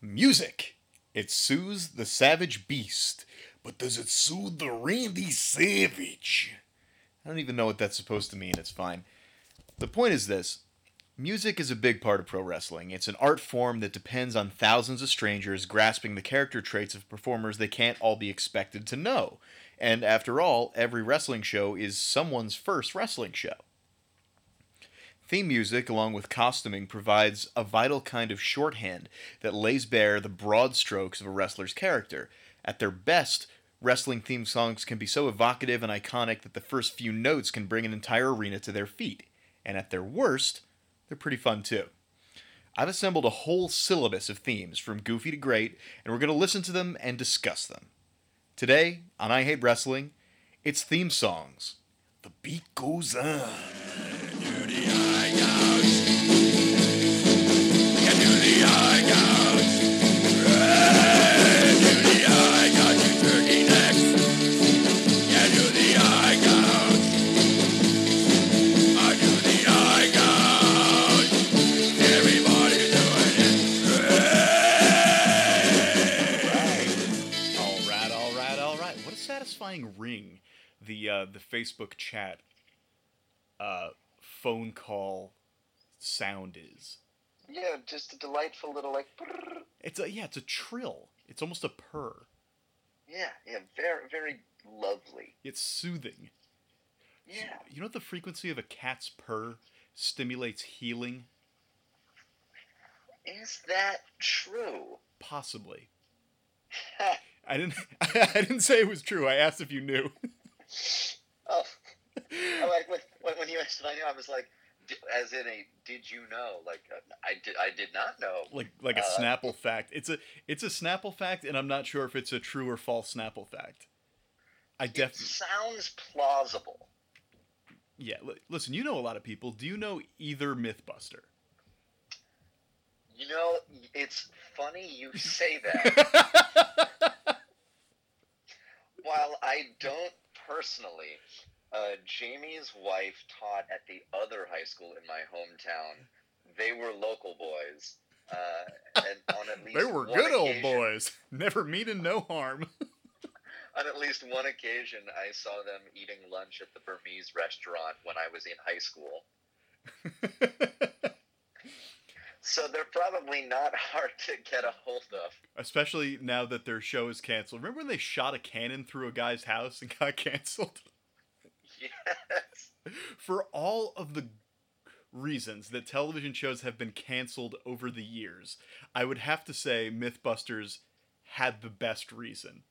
Music. It soothes the savage beast, but does it soothe the Randy Savage? I don't even know what that's supposed to mean. It's fine. The point is this music is a big part of pro wrestling. It's an art form that depends on thousands of strangers grasping the character traits of performers they can't all be expected to know. And after all, every wrestling show is someone's first wrestling show. Theme music, along with costuming, provides a vital kind of shorthand that lays bare the broad strokes of a wrestler's character. At their best, wrestling theme songs can be so evocative and iconic that the first few notes can bring an entire arena to their feet. And at their worst, they're pretty fun too. I've assembled a whole syllabus of themes from goofy to great, and we're going to listen to them and discuss them. Today, on I Hate Wrestling, it's theme songs. The beat goes on. Ring the uh, the Facebook chat uh, phone call sound is. Yeah, just a delightful little like. brrr. It's a yeah, it's a trill. It's almost a purr. Yeah, yeah, very, very lovely. It's soothing. Yeah. You know the frequency of a cat's purr stimulates healing? Is that true? Possibly. I didn't I didn't say it was true. I asked if you knew. oh, I like when, when you asked if I knew, I was like, as in a, did you know? Like, uh, I did, I did not know. like like a Uh, Snapple fact. It's a it's a Snapple fact, and I'm not sure if it's a true or false Snapple fact. I It definitely sounds plausible. yeah. Li- listen, you know a lot of people. Do you know either MythBuster? You know, it's funny you say that. While I don't personally, uh, Jamie's wife taught at the other high school in my hometown. They were local boys. Uh, and on at least They were good old boys. Never meaning no harm. On at least one occasion, I saw them eating lunch at the Burmese restaurant when I was in high school. So they're probably not hard to get a hold of. Especially now that their show is canceled. Remember when they shot a cannon through a guy's house and got canceled? Yes. For all of the reasons that television shows have been canceled over the years, I would have to say Mythbusters had the best reason.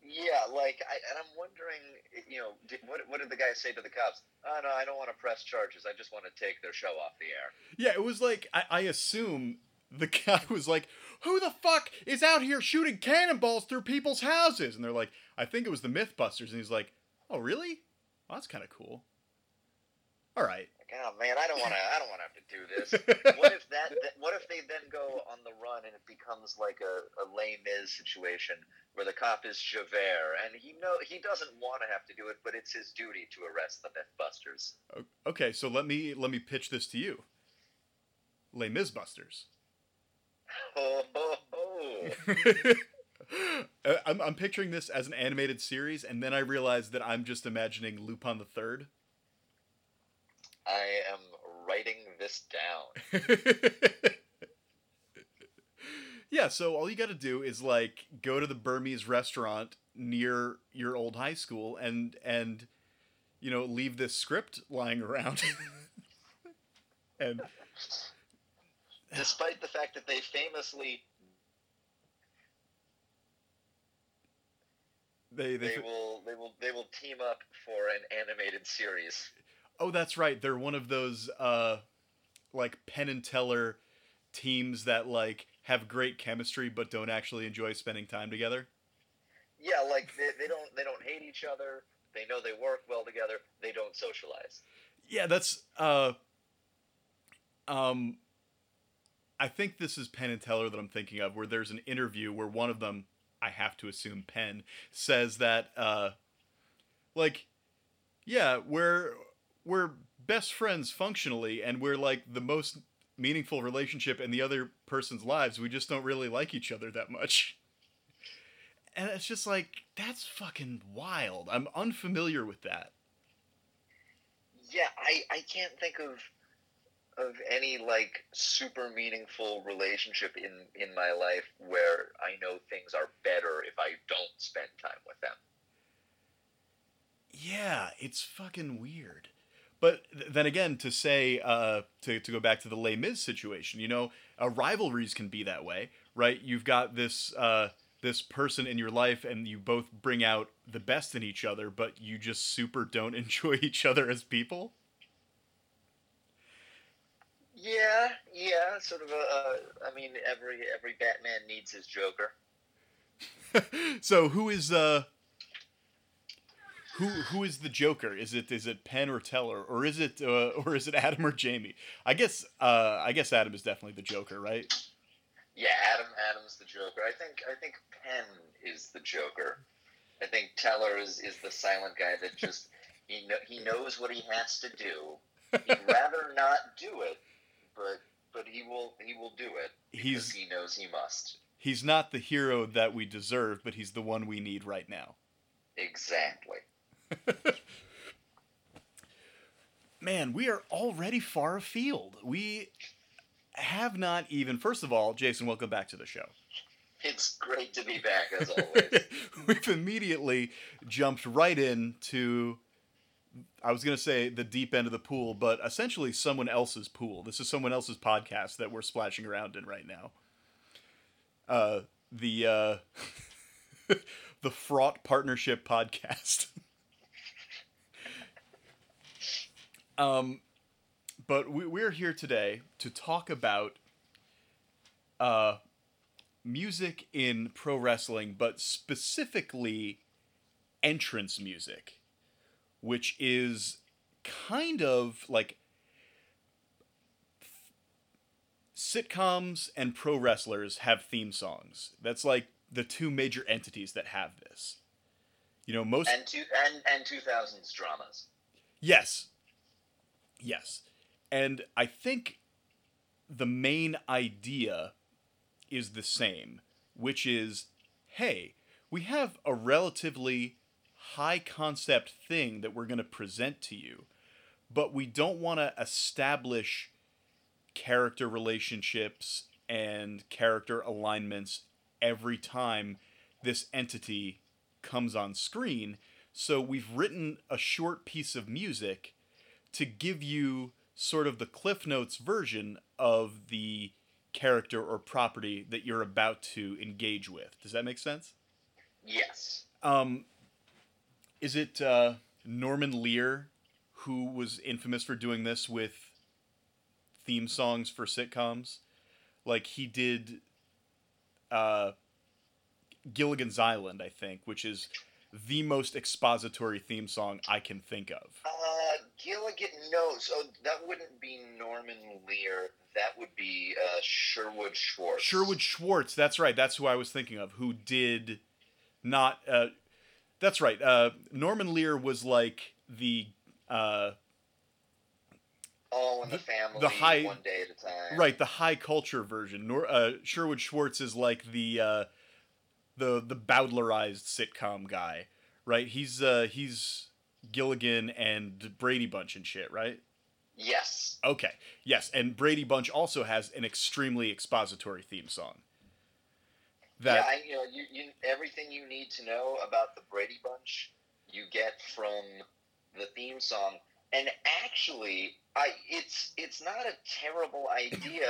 Yeah, like, I, and I'm wondering, you know, did, what, what did the guy say to the cops? Oh, no, I don't want to press charges. I just want to take their show off the air. Yeah, it was like I, I assume the guy was like, "Who the fuck is out here shooting cannonballs through people's houses?" And they're like, "I think it was the MythBusters." And he's like, "Oh, really? Well, that's kind of cool." All right. Like, oh man, I don't want to. I don't want to have to do this. what if that? What if they then go on the run and it becomes like a, a Les Mis situation where the cop is Javert and he know he doesn't want to have to do it, but it's his duty to arrest the MythBusters. Okay, so let me let me pitch this to you. Les Misbusters. Oh, ho ho ho! Uh, I'm, I'm picturing this as an animated series, and then I realized that I'm just imagining Lupin the Third. I am writing this down. yeah, so all you got to do is like go to the Burmese restaurant near your old high school and and you know leave this script lying around. and Despite the fact that they famously they they, they will they will they will team up for an animated series. oh that's right they're one of those uh like Penn and Teller teams that like have great chemistry but don't actually enjoy spending time together. Yeah, like they, they don't they don't hate each other. They know they work well together. They don't socialize. Yeah, that's uh um I think this is Penn and Teller that I'm thinking of where there's an interview where one of them I have to assume Penn says that uh like yeah, we're we're best friends functionally and we're like the most meaningful relationship in the other person's lives. We just don't really like each other that much. And it's just like that's fucking wild. I'm unfamiliar with that. Yeah, I I can't think of of any like super meaningful relationship in in my life where I know things are better if I don't spend time with them. Yeah, it's fucking weird. But then again, to say uh, to to go back to the Les Mis situation, you know, uh, rivalries can be that way, right? You've got this uh, this person in your life, and you both bring out the best in each other, but you just super don't enjoy each other as people. Yeah, yeah, sort of a. Uh, I mean, every every Batman needs his Joker. so who is uh who who is the Joker? Is it is it Penn or Teller, or is it uh, or is it Adam or Jamie? I guess uh, I guess Adam is definitely the Joker, right? Yeah, Adam Adam's the Joker. I think I think Penn is the Joker. I think Teller is, is the silent guy that just he know, he knows what he has to do. He'd rather not do it, but but he will he will do it because He's- he knows he must. He's not the hero that we deserve, but he's the one we need right now. Exactly. Man, we are already far afield. We have not even. First of all, Jason, welcome back to the show. It's great to be back as always. We've immediately jumped right into I was going to say the deep end of the pool, but essentially someone else's pool. This is someone else's podcast that we're splashing around in right now. Uh the uh the fraught partnership podcast. um but we, we're here today to talk about uh music in pro wrestling, but specifically entrance music, which is kind of like sitcoms and pro wrestlers have theme songs. That's like the two major entities that have this. You know, most and two and and two thousands dramas. Yes. Yes. And I think the main idea is the same, which is hey, we have a relatively high concept thing that we're going to present to you, but we don't want to establish character relationships and character alignments every time this entity comes on screen. So we've written a short piece of music to give you sort of the Cliff Notes version of the character or property that you're about to engage with. Does that make sense? Yes. Um, is it uh, Norman Lear who was infamous for doing this with theme songs for sitcoms? Like he did uh, Gilligan's Island, I think, which is the most expository theme song I can think of. Uh, Gilligan, no. So that wouldn't be Norman Lear. That would be uh, Sherwood Schwartz. Sherwood Schwartz, that's right. That's who I was thinking of. Who did not? Uh, that's right. Uh, Norman Lear was like the uh, All in the, the- family. the high- one day at a time. right the high culture version. Nor, uh, Sherwood Schwartz is like the uh, the the Bowdlerized sitcom guy, right? He's uh, he's Gilligan and Brady Bunch and shit, right? Yes. Okay, yes, and Brady Bunch also has an extremely expository theme song. That yeah, I, you know, you, you everything you need to know about the Brady Bunch, you get from the theme song. And actually, I it's it's not a terrible idea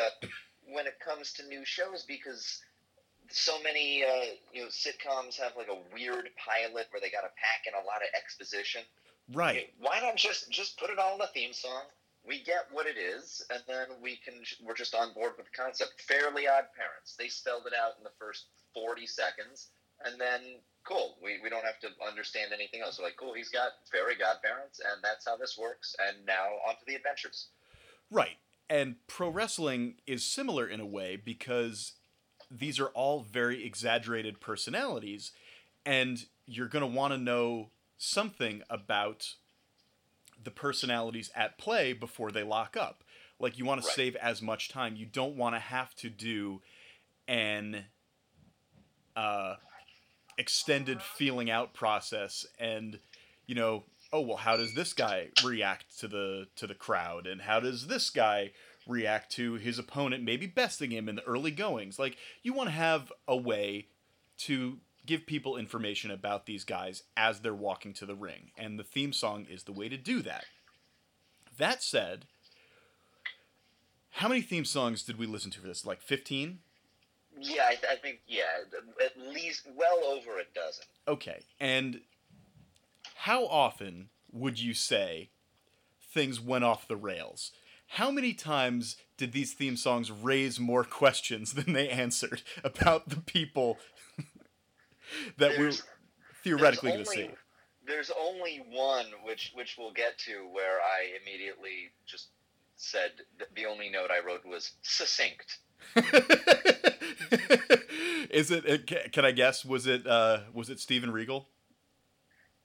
when it comes to new shows because so many uh, you know sitcoms have like a weird pilot where they got to pack in a lot of exposition. right. Why not just just put it all in the theme song? We get what it is, and then we can we're just on board with the concept. Fairly Odd Parents. They spelled it out in the first forty seconds, and then cool. We, we don't have to understand anything else. We're like, cool. He's got fairy godparents, and that's how this works. And now on to the adventures. Right. And pro wrestling is similar in a way because these are all very exaggerated personalities, and you're going to want to know something about the personalities at play before they lock up. Like you want to save as much time. You don't want to have to do an uh, extended feeling out process and you know oh well how does this guy react to the to the crowd and how does this guy react to his opponent maybe besting him in the early goings like you want to have a way to give people information about these guys as they're walking to the ring and the theme song is the way to do that that said how many theme songs did we listen to for this like 15 Yeah, I, I think yeah, at least well over a dozen. Okay. And how often would you say things went off the rails? How many times did these theme songs raise more questions than they answered about the people that we're theoretically there's going to see? There's only one which which we'll get to where I immediately just said that the only note I wrote was succinct. Is it? it Can I guess? Was it? Uh, was it Steven Regal?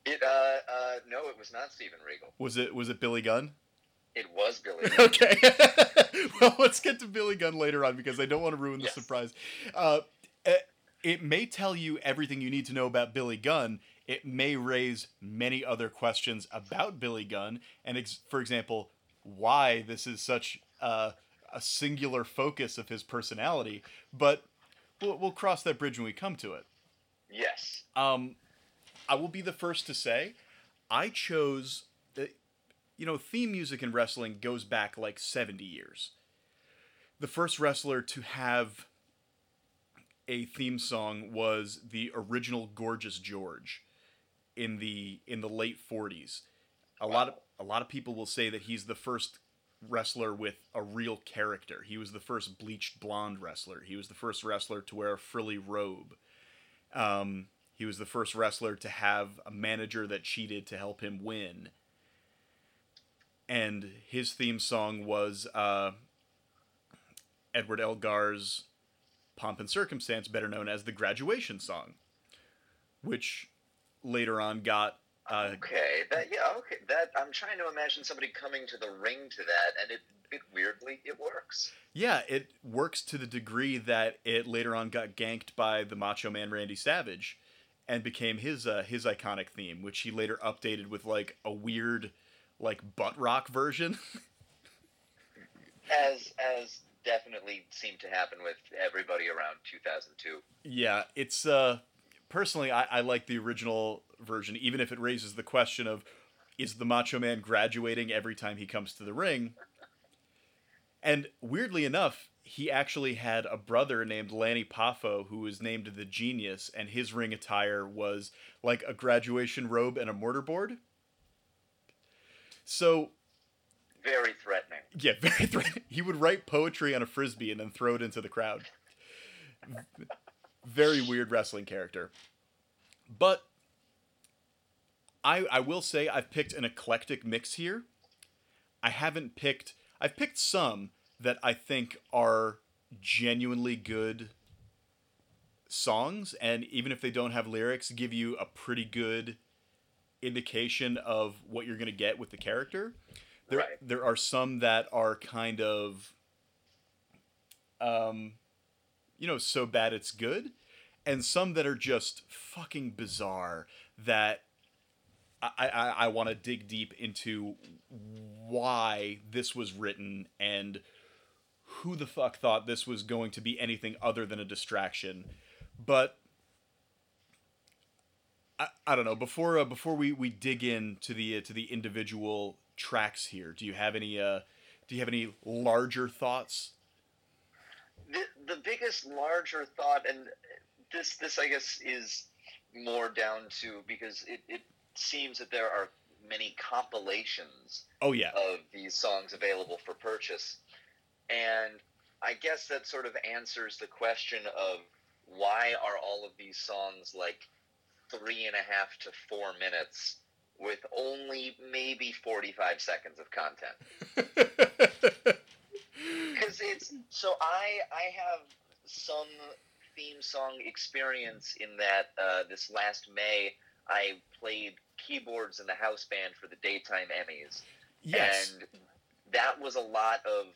It uh uh no, it was not Steven Regal. Was it? Was it Billy Gunn? It was Billy. Gunn. okay. well, let's get to Billy Gunn later on because I don't want to ruin the Yes. surprise. Uh, it, may tell you everything you need to know about Billy Gunn. It may raise many other questions about Billy Gunn, and ex- for example, why this is such uh, a singular focus of his personality. But we'll, we'll cross that bridge when we come to it. yes. Um, I will be the first to say, I chose, uh, you know, theme music in wrestling goes back like 70 years. The first wrestler to have a theme song was the original Gorgeous George in the in the late 40s. A lot of a lot of people will say that he's the first wrestler with a real character. He was the first bleached blonde wrestler. He was the first wrestler to wear a frilly robe. Um, he was the first wrestler to have a manager that cheated to help him win. And his theme song was uh, Edward Elgar's Pomp and Circumstance, better known as the graduation song, which later on got. Uh, Okay. That yeah. Okay. That I'm trying to imagine somebody coming to the ring to that, and it it weirdly it works. yeah, it works to the degree that it later on got ganked by the Macho Man Randy Savage, and became his uh, his iconic theme, which he later updated with like a weird, like butt rock version. As as definitely seemed to happen with everybody around 2002. Yeah, it's uh personally I, I like the original version, even if it raises the question of is the Macho Man graduating every time he comes to the ring? And weirdly enough, he actually had a brother named Lanny Poffo who was named the Genius, and his ring attire was like a graduation robe and a mortarboard. So Very threatening. yeah, very threatening. He would write poetry on a frisbee and then throw it into the crowd. very weird wrestling character. But I I will say I've picked an eclectic mix here. I haven't picked I've picked some that I think are genuinely good songs and even if they don't have lyrics give you a pretty good indication of what you're going to get with the character. There, Right. there are some that are kind of, um, you know, so bad it's good, and some that are just fucking bizarre that I, I, I want to dig deep into why this was written and who the fuck thought this was going to be anything other than a distraction. But I, I don't know. Before uh, before we, we dig into the uh, to the individual tracks here, do you have any uh, do you have any larger thoughts? The the biggest larger thought, and this this I guess is more down to because it, it seems that there are many compilations Oh yeah, of these songs available for purchase. And I guess that sort of answers the question of why are all of these songs like three and a half to four minutes with only maybe 45 seconds of content? Because it's so I I have some theme song experience in that uh, this last May I played keyboards in the house band for the daytime Emmys yes. and that was a lot of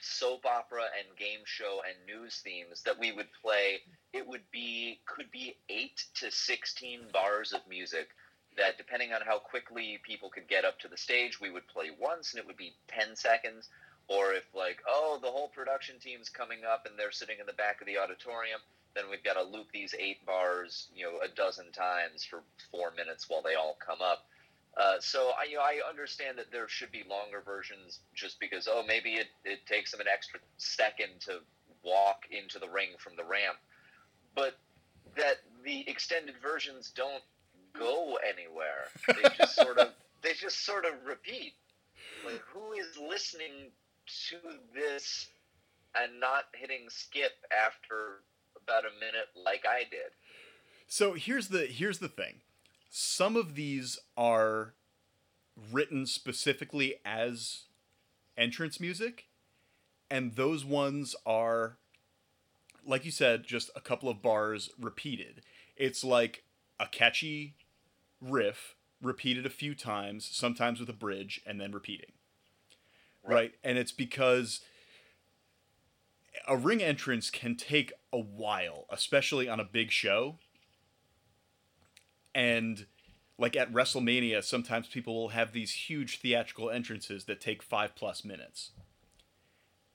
soap opera and game show and news themes that we would play. It would be could be eight to sixteen bars of music that depending on how quickly people could get up to the stage, we would play once and it would be ten seconds. Or if like, oh, the whole production team's coming up and they're sitting in the back of the auditorium, then we've got to loop these eight bars, you know, a dozen times for four minutes while they all come up. Uh, so I, you know, I understand that there should be longer versions, just because oh maybe it, it takes them an extra second to walk into the ring from the ramp, but that the extended versions don't go anywhere. They just sort of they just sort of repeat. Like who is listening to this and not hitting skip after about a minute like I did? So here's the here's the thing some of these are written specifically as entrance music and those ones are like you said just a couple of bars repeated it's like a catchy riff repeated a few times sometimes with a bridge and then repeating right, right? and it's because a ring entrance can take a while especially on a big show and like at WrestleMania, sometimes people will have these huge theatrical entrances that take five plus minutes.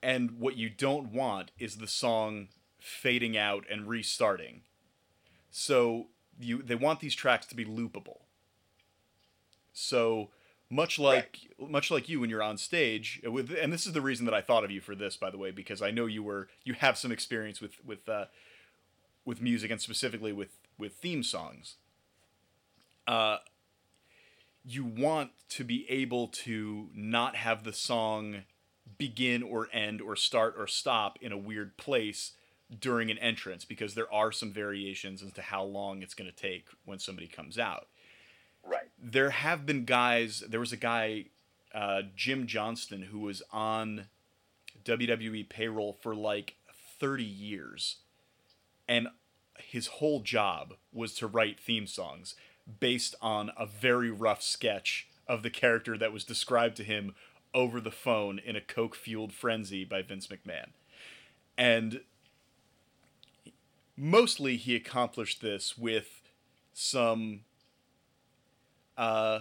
And what you don't want is the song fading out and restarting. So you they want these tracks to be loopable. So much like right. much like you when you're on stage with and this is the reason that I thought of you for this by the way because I know you were you have some experience with with uh, with music and specifically with with theme songs uh, you want to be able to not have the song begin or end or start or stop in a weird place during an entrance because there are some variations as to how long it's going to take when somebody comes out. Right. There have been guys, there was a guy, uh, Jim Johnston, who was on WWE payroll for like 30 years. And his whole job was to write theme songs based on a very rough sketch of the character that was described to him over the phone in a coke fueled frenzy by Vince McMahon. And mostly he accomplished this with some uh,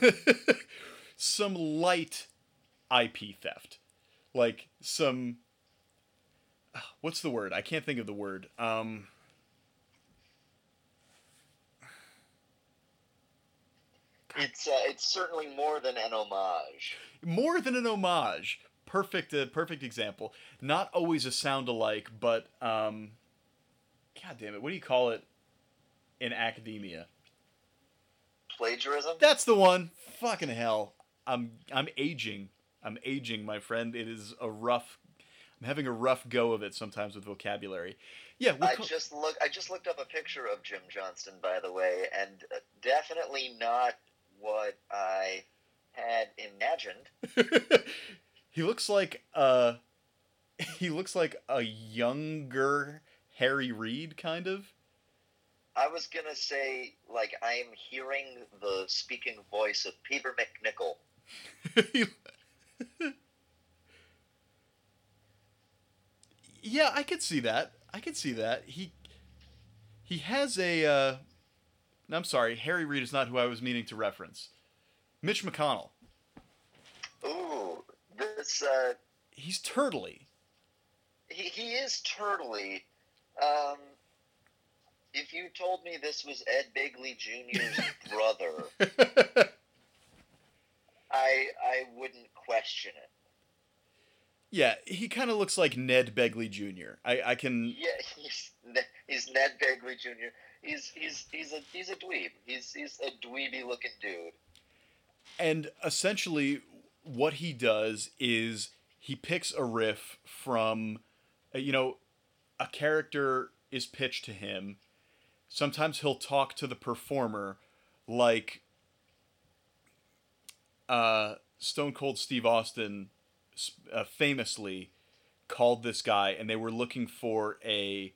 some light IP theft. Like some what's the word? I can't think of the word. Um It's uh, it's certainly more than an homage. More than an homage. Perfect, uh, perfect example. Not always a sound alike, but um, God damn it, what do you call it in academia? Plagiarism. That's the one. Fucking hell, I'm I'm aging. I'm aging, my friend. It is a rough. I'm having a rough go of it sometimes with vocabulary. Yeah, I just look. I just looked up a picture of Jim Johnston, by the way, and uh, definitely not what I had imagined. he looks like uh he looks like a younger Harry Reid kind of. I was gonna say like I'm hearing the speaking voice of Peter MacNicol. yeah, I could see that. I could see that. He he has a uh I'm sorry, Harry Reid is not who I was meaning to reference. Mitch McConnell. Ooh, this. Uh, He's turtly. He, he is turtly. Um, if you told me this was Ed Begley Jr.'s brother, I I wouldn't question it. Yeah, he kind of looks like Ned Begley Jr. I, I can. Yeah, he's he's Ned Begley Jr he's he's he's a he's a dweeb. He's he's a dweeby looking dude. And essentially, what he does is he picks a riff from, uh, you know, a character is pitched to him. Sometimes he'll talk to the performer, like uh, Stone Cold Steve Austin uh, famously called this guy, and they were looking for a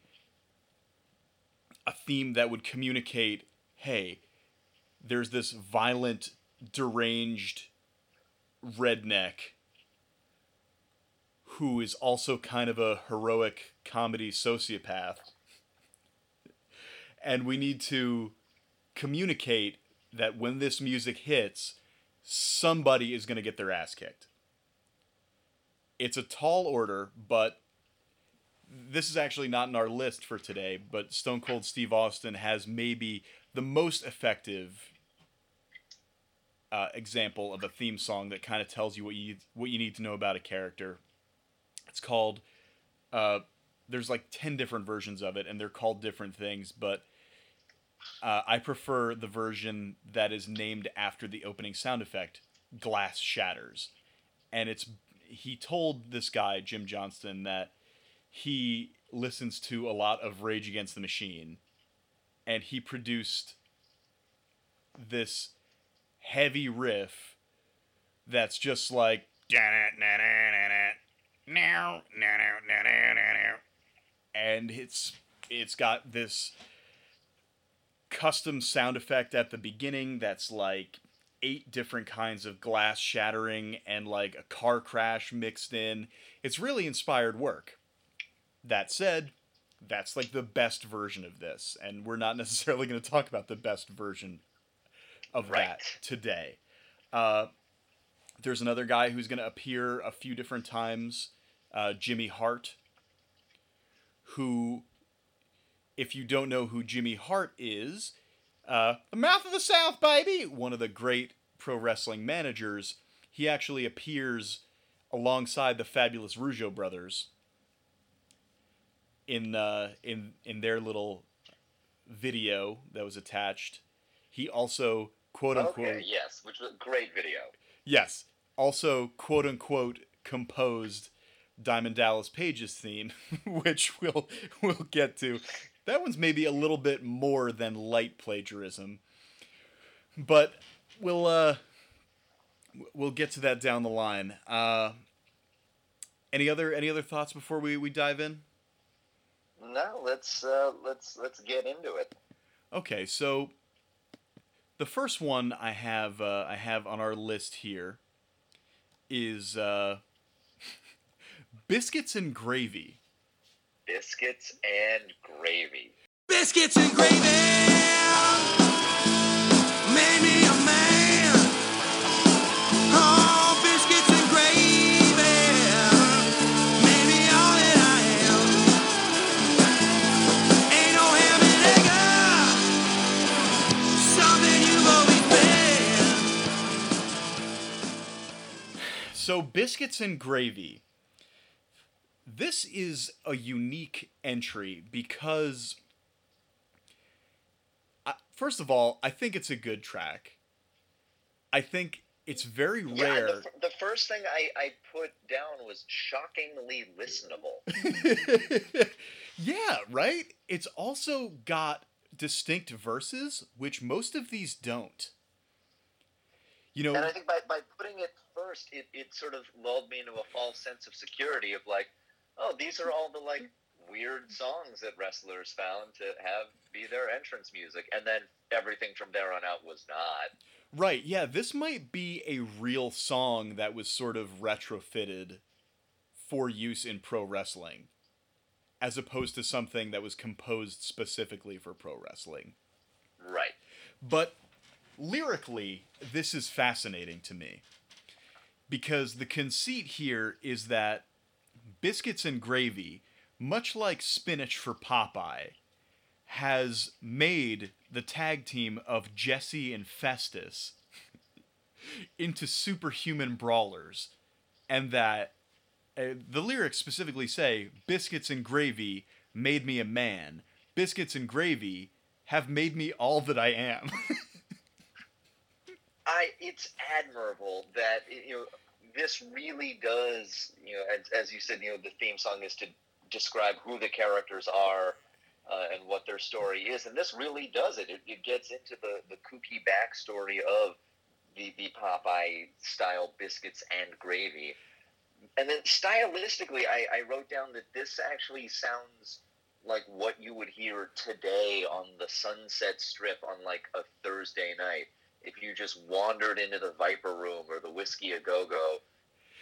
a theme that would communicate hey there's this violent deranged redneck who is also kind of a heroic comedy sociopath. And we need to communicate that when this music hits, somebody is going to get their ass kicked. It's a tall order, but this is actually not in our list for today, but Stone Cold Steve Austin has maybe the most effective uh, example of a theme song that kind of tells you what you what you need to know about a character. It's called. Uh, there's like ten different versions of it, and they're called different things, but uh, I prefer the version that is named after the opening sound effect, "Glass Shatters," and it's he told this guy Jim Johnston that he listens to a lot of Rage Against the Machine, and he produced this heavy riff that's just like and it's it's got this custom sound effect at the beginning that's like eight different kinds of glass shattering and like a car crash mixed in. It's really inspired work. That said, that's like the best version of this, and we're not necessarily going to talk about the best version of Right. that today. Uh, there's another guy who's going to appear a few different times, uh, Jimmy Hart, who, if you don't know who Jimmy Hart is, uh, the Mouth of the South, baby, one of the great pro wrestling managers, he actually appears alongside the fabulous Rougeau brothers in uh, in in their little video that was attached. He also quote unquote Okay, yes, which was a great video. Yes. Also, quote unquote, composed Diamond Dallas Page's theme, which we'll we'll get to. That one's maybe a little bit more than light plagiarism, but we'll uh we'll get to that down the line. Uh, any other any other thoughts before we we dive in? No, let's uh, let's let's get into it. Okay, so the first one I have uh, I have on our list here is uh, biscuits and gravy. Biscuits and gravy. Biscuits and gravy made me a man. Oh, biscuits and gravy made me all that I am. Ain't no ham and egg, something you've always been. So biscuits and gravy. This is a unique entry because, I, first of all, I think it's a good track. I think it's very Yeah, rare. the, the first thing I, I put down was shockingly listenable. yeah, right? It's also got distinct verses, which most of these don't. You know, And I think by, by putting it first, it, it sort of lulled me into a false sense of security of like, oh, these are all the like weird songs that wrestlers found to have be their entrance music. And then everything from there on out was not. Right, yeah, this might be a real song that was sort of retrofitted for use in pro wrestling, as opposed to something that was composed specifically for pro wrestling. Right. But lyrically, this is fascinating to me. Because the conceit here is that Biscuits and Gravy, much like Spinach for Popeye, has made the tag team of Jesse and Festus into superhuman brawlers. And that uh, the lyrics specifically say, Biscuits and Gravy made me a man. Biscuits and Gravy have made me all that I am. I it's admirable that you know this really does you know as, as you said you know the theme song is to describe who the characters are uh, and what their story is. And this really does it. It, it gets into the the kooky backstory of the the Popeye style biscuits and gravy. And then stylistically I, I wrote down that this actually sounds like what you would hear today on the Sunset Strip on like a Thursday night if you just wandered into the Viper Room or the Whisky a Go Go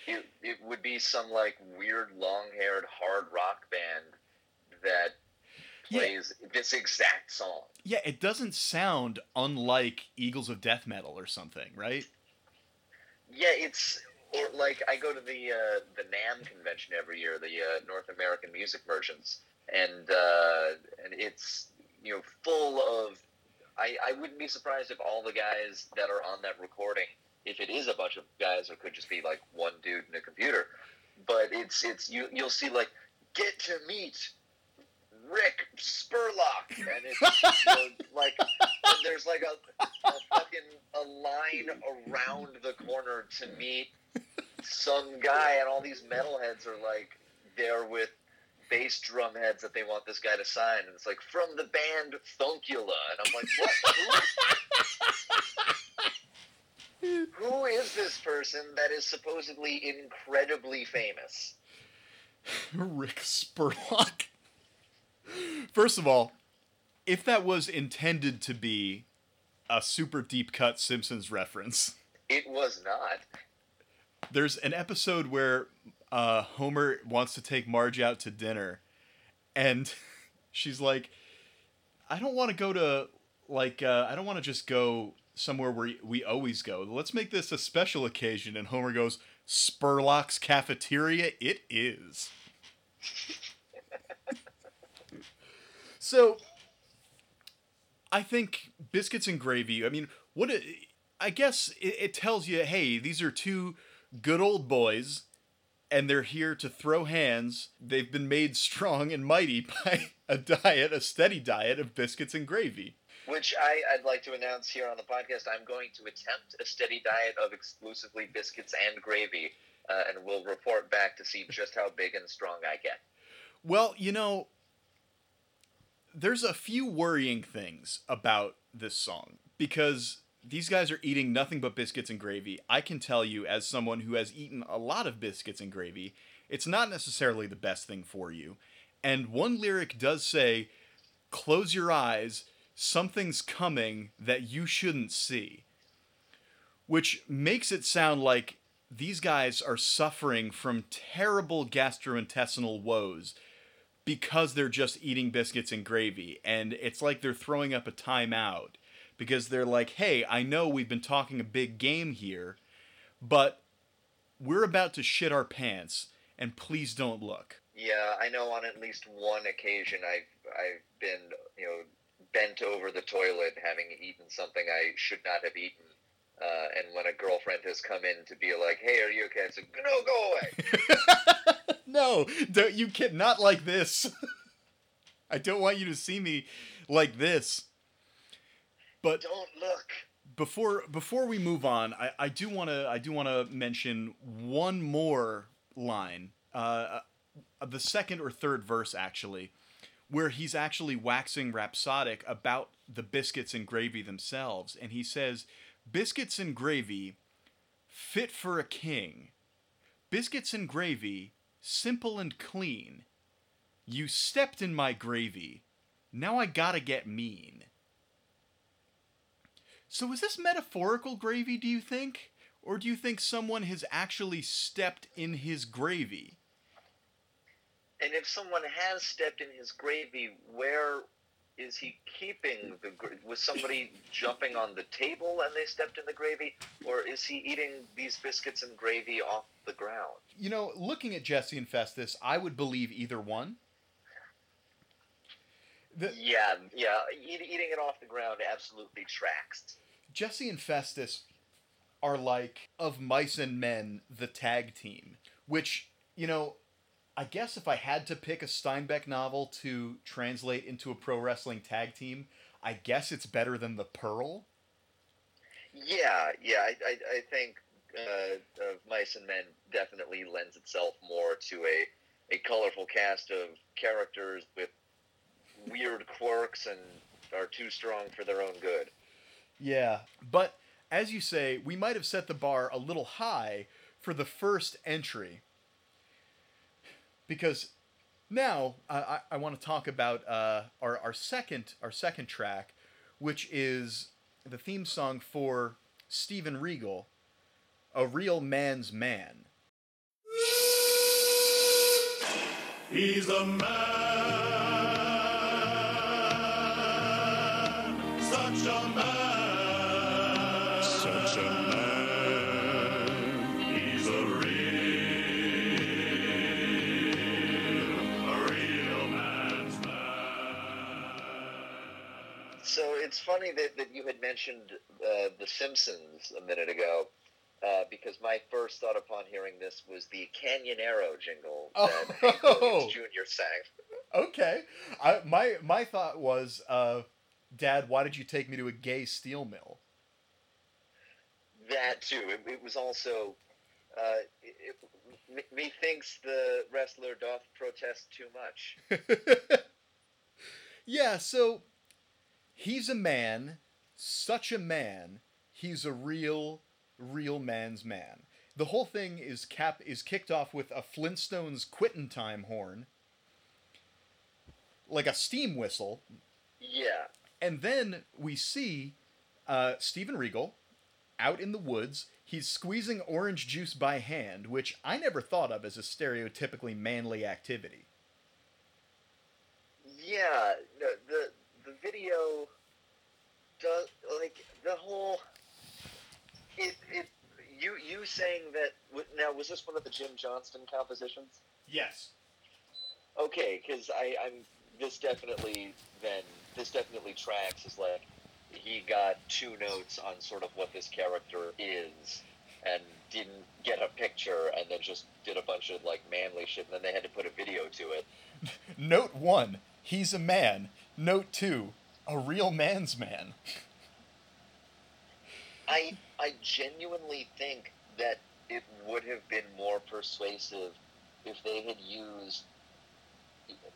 it, it would be some like weird long-haired hard rock band that Yeah. plays this exact song. Yeah, it doesn't sound unlike Eagles of Death Metal or something, right? Yeah, it's or like I go to the uh, the NAMM convention every year, the uh, North American Music Merchants, and uh, and it's you know full of. I, I wouldn't be surprised if all the guys that are on that recording, if it is a bunch of guys, or could just be like one dude in a computer, but it's it's you you'll see like get to meet Rick Spurlock, and it's you know, like and there's like a, a fucking a line around the corner to meet some guy, and all these metalheads are like there with bass drum heads that they want this guy to sign, and it's like from the band Thunkula, and I'm like, what? Who, who is this person that is supposedly incredibly famous? Rick Spurlock. First of all, if that was intended to be a super deep cut Simpsons reference, It was not. there's an episode where uh, Homer wants to take Marge out to dinner, and she's like, "I don't want to go to like uh, I don't want to just go somewhere where we always go. Let's make this a special occasion." And Homer goes, "Spurlock's cafeteria, it is." so, I think biscuits and gravy. I mean, what? It, I guess it, it tells you, hey, these are two good old boys, and they're here to throw hands. They've been made strong and mighty by a diet, a steady diet of biscuits and gravy. Which I, I'd like to announce here on the podcast. I'm going to attempt a steady diet of exclusively biscuits and gravy, uh, and we'll report back to see just how big and strong I get. Well, you know, there's a few worrying things about this song because these guys are eating nothing but biscuits and gravy. I can tell you, as someone who has eaten a lot of biscuits and gravy, it's not necessarily the best thing for you. And one lyric does say, Close your eyes, something's coming that you shouldn't see. Which makes it sound like these guys are suffering from terrible gastrointestinal woes because they're just eating biscuits and gravy. And it's like they're throwing up a timeout because they're like, hey, I know we've been talking a big game here, but we're about to shit our pants, and please don't look. Yeah, I know on at least one occasion I've I've been you know bent over the toilet having eaten something I should not have eaten. Uh, and when a girlfriend has come in to be like, "Hey, are you okay?" I said, "No, go away." no, don't, you can not like this. I don't want you to see me like this. But Don't look. before before we move on, I, I do want to I do want to mention one more line, uh, uh, the second or third verse actually, where he's actually waxing rhapsodic about the biscuits and gravy themselves, and he says, "Biscuits and gravy, fit for a king. Biscuits and gravy, simple and clean. You stepped in my gravy. Now I gotta get mean." So is this metaphorical gravy, do you think? Or do you think someone has actually stepped in his gravy? And if someone has stepped in his gravy, where is he keeping the? Was somebody jumping on the table and they stepped in the gravy, or is he eating these biscuits and gravy off the ground? You know, looking at Jesse and Festus, I would believe either one. The, Yeah, yeah. Eat, eating it off the ground absolutely tracks. Jesse and Festus are like of mice and men, the tag team, which, you know, I guess if I had to pick a Steinbeck novel to translate into a pro wrestling tag team, I guess it's better than The Pearl. Yeah, yeah. I, I, I think uh, of Mice and Men definitely lends itself more to a, a colorful cast of characters with weird quirks and are too strong for their own good. Yeah, but as you say, we might have set the bar a little high for the first entry. Because now I, I, I want to talk about uh, our, our second our second track, which is the theme song for Steven Regal, A Real Man's Man. He's a man, it's funny that, that you had mentioned uh, The Simpsons a minute ago, uh, because my first thought upon hearing this was the Canyonero jingle that Hank Oh. Williams Jr. sang. Okay. I, my my thought was, uh, Dad, why did you take me to a gay steel mill? That too. It, it was also. Uh, it, it, methinks the wrestler doth protest too much. yeah, so he's a man, such a man. He's a real, real man's man. The whole thing is cap is kicked off with a Flintstones quittin' time horn, like a steam whistle, Yeah. and then we see uh, Steven Regal out in the woods. He's squeezing orange juice by hand, which I never thought of as a stereotypically manly activity. Yeah, no, the the video does like the whole. It it you you saying that now was this one of the Jim Johnston compositions? Yes. Okay, because I I'm this definitely then this definitely tracks as like he got two notes on sort of what this character is and didn't get a picture and then just did a bunch of like manly shit and then they had to put a video to it. Note one, he's a man. Note two, a real man's man. I I genuinely think that it would have been more persuasive if they had used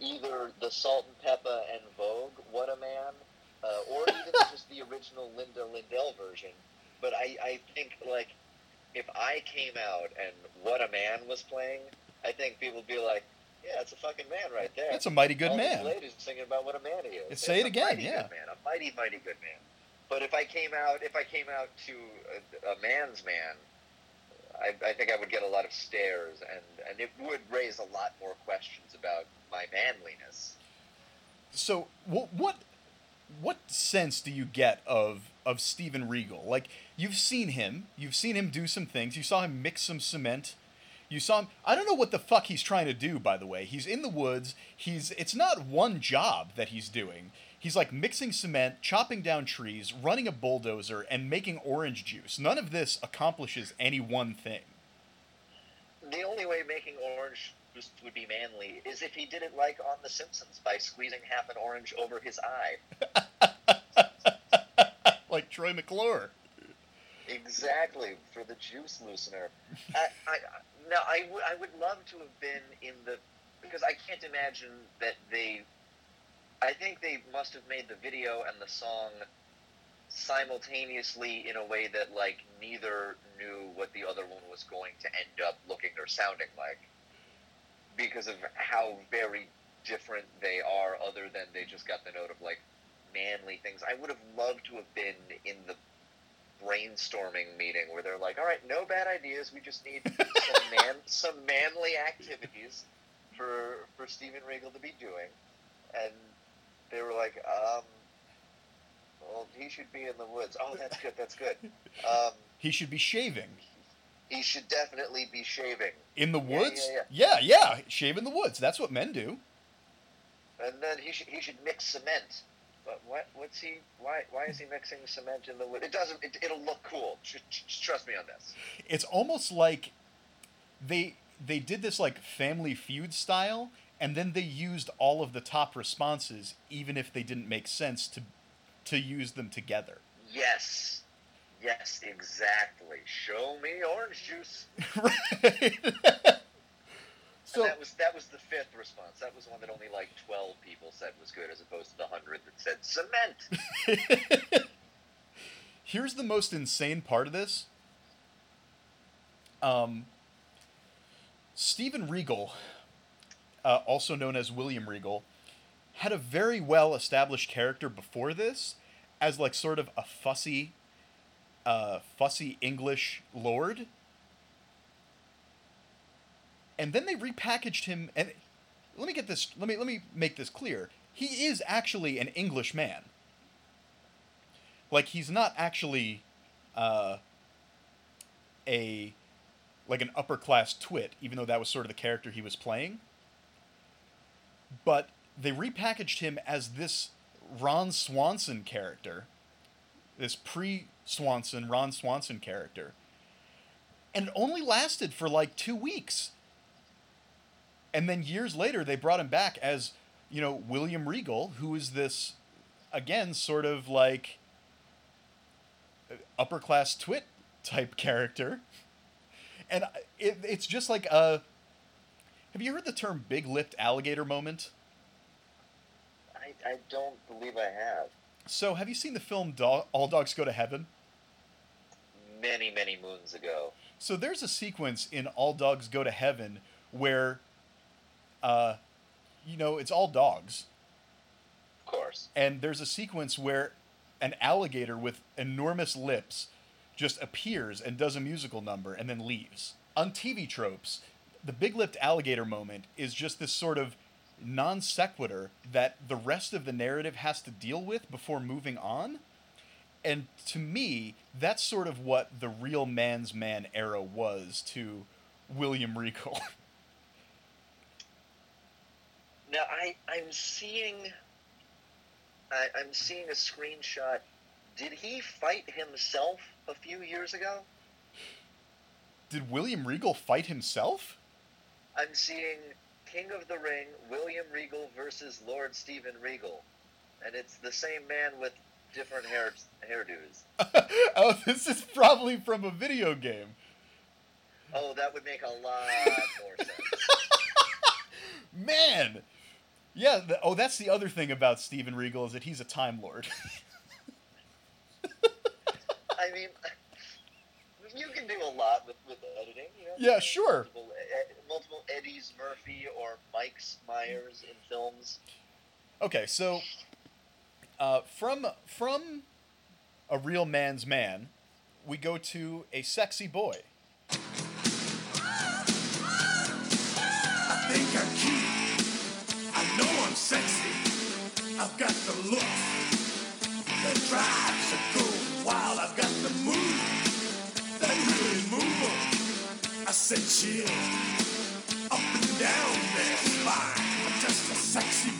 either the Salt-N-Pepa and Vogue, What a Man, uh, or even just the original Linda Lyndell version. But I, I think like if I came out and What a Man was playing, I think people would be like, yeah, it's a fucking man right there. That's a mighty good All these man. ladies singing about what a man he is. Say it again, mighty yeah. Good man, a mighty, mighty good man. But if I came out, if I came out to a, a man's man, I, I think I would get a lot of stares, and and it would raise a lot more questions about my manliness. So what what what sense do you get of of Steven Regal? Like you've seen him, you've seen him do some things. You saw him mix some cement. You saw him. I don't know what the fuck he's trying to do. By the way, he's in the woods. He's. It's not one job that he's doing. He's like mixing cement, chopping down trees, running a bulldozer, and making orange juice. None of this accomplishes any one thing. The only way making orange juice would be manly is if he did it like on The Simpsons by squeezing half an orange over his eye. like Troy McClure. Exactly for the juice loosener. I, I now I would I would love to have been in the because I can't imagine that they. I think they must have made the video and the song simultaneously in a way that like neither knew what the other one was going to end up looking or sounding like because of how very different they are other than they just got the note of like manly things i would have loved to have been in the brainstorming meeting where they're like all right no bad ideas we just need some man some manly activities for for Steven Regal to be doing and they were like um well he should be in the woods oh that's good that's good um He should be shaving he should definitely be shaving in the Yeah, woods. yeah, yeah, yeah, shave in the woods. That's what men do. and then he should he should mix cement. But what what's he? Why why is he mixing cement in the wood? It doesn't. It, it'll look cool. Tr- tr- trust me on this. it's almost like they they did this like family feud style and then they used all of the top responses even if they didn't make sense to to use them together Yes, yes, exactly. Show me orange juice. right so and that was that was the fifth response. That was one that only like twelve people said was good, as opposed to the hundred that said cement. here's the most insane part of this um Steven Regal uh, also known as William Regal had a very well established character before this as like sort of a fussy uh, fussy English lord. And then they repackaged him and let me get this. Let me let me make this clear. He is actually an English man. Like he's not actually uh, a like an upper class twit, even though that was sort of the character he was playing. But they repackaged him as this Ron Swanson character, this pre Swanson Ron Swanson character, and it only lasted for like two weeks. And then years later, they brought him back as, you know, William Regal, who is this, again, sort of like uh, upper class twit type character. And it, it's just like a. Have you heard the term big lipped alligator moment? I, I don't believe I have. So, have you seen the film Do- All Dogs Go to Heaven? Many, many moons ago. So, there's a sequence in All Dogs Go to Heaven where, uh, you know, it's all dogs. Of course. And there's a sequence where an alligator with enormous lips just appears and does a musical number and then leaves. On TV tropes, the big lipped alligator moment is just this sort of non sequitur that the rest of the narrative has to deal with before moving on. And to me, that's sort of what the real man's man era was to William Regal. Now I I'm seeing I, I'm seeing a screenshot. Did he fight himself a few years ago? Did William Regal fight himself? I'm seeing King of the Ring, William Regal versus Lord Steven Regal, and it's the same man with different hair hairdos. oh, this is probably from a video game. Oh, that would make a lot more sense. Man, yeah. The, oh, that's the other thing about Steven Regal is that he's a time lord. I mean, you can do a lot with, with editing. You know? Yeah, sure. Multiple, multiple Eddies Murphy or Mike's Myers in films. okay, so uh, from from a real man's man, we go to a sexy boy. I sexy. I've got the look that drives a girl wild. I've got the move that really move 'em. I said chill up and down their spine. I'm just a sexy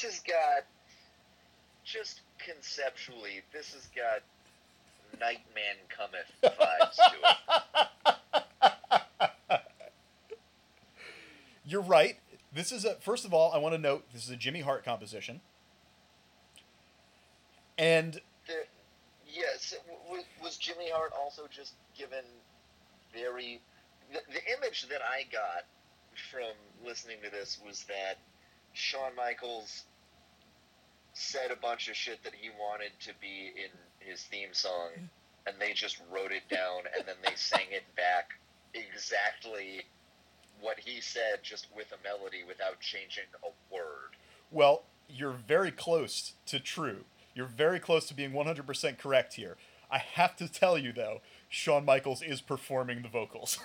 this has got just conceptually, this has got Nightman Cometh vibes to it. You're right. This is a first of all, I want to note this is a Jimmy Hart composition. And The, yes, w- was Jimmy Hart also just given very the, the image that I got from listening to this was that Shawn Michaels said a bunch of shit that he wanted to be in his theme song, and they just wrote it down, and then they sang it back exactly what he said, just with a melody without changing a word. Well, you're very close to true. You're very close to being 100% correct here. I have to tell you, though, Shawn Michaels is performing the vocals.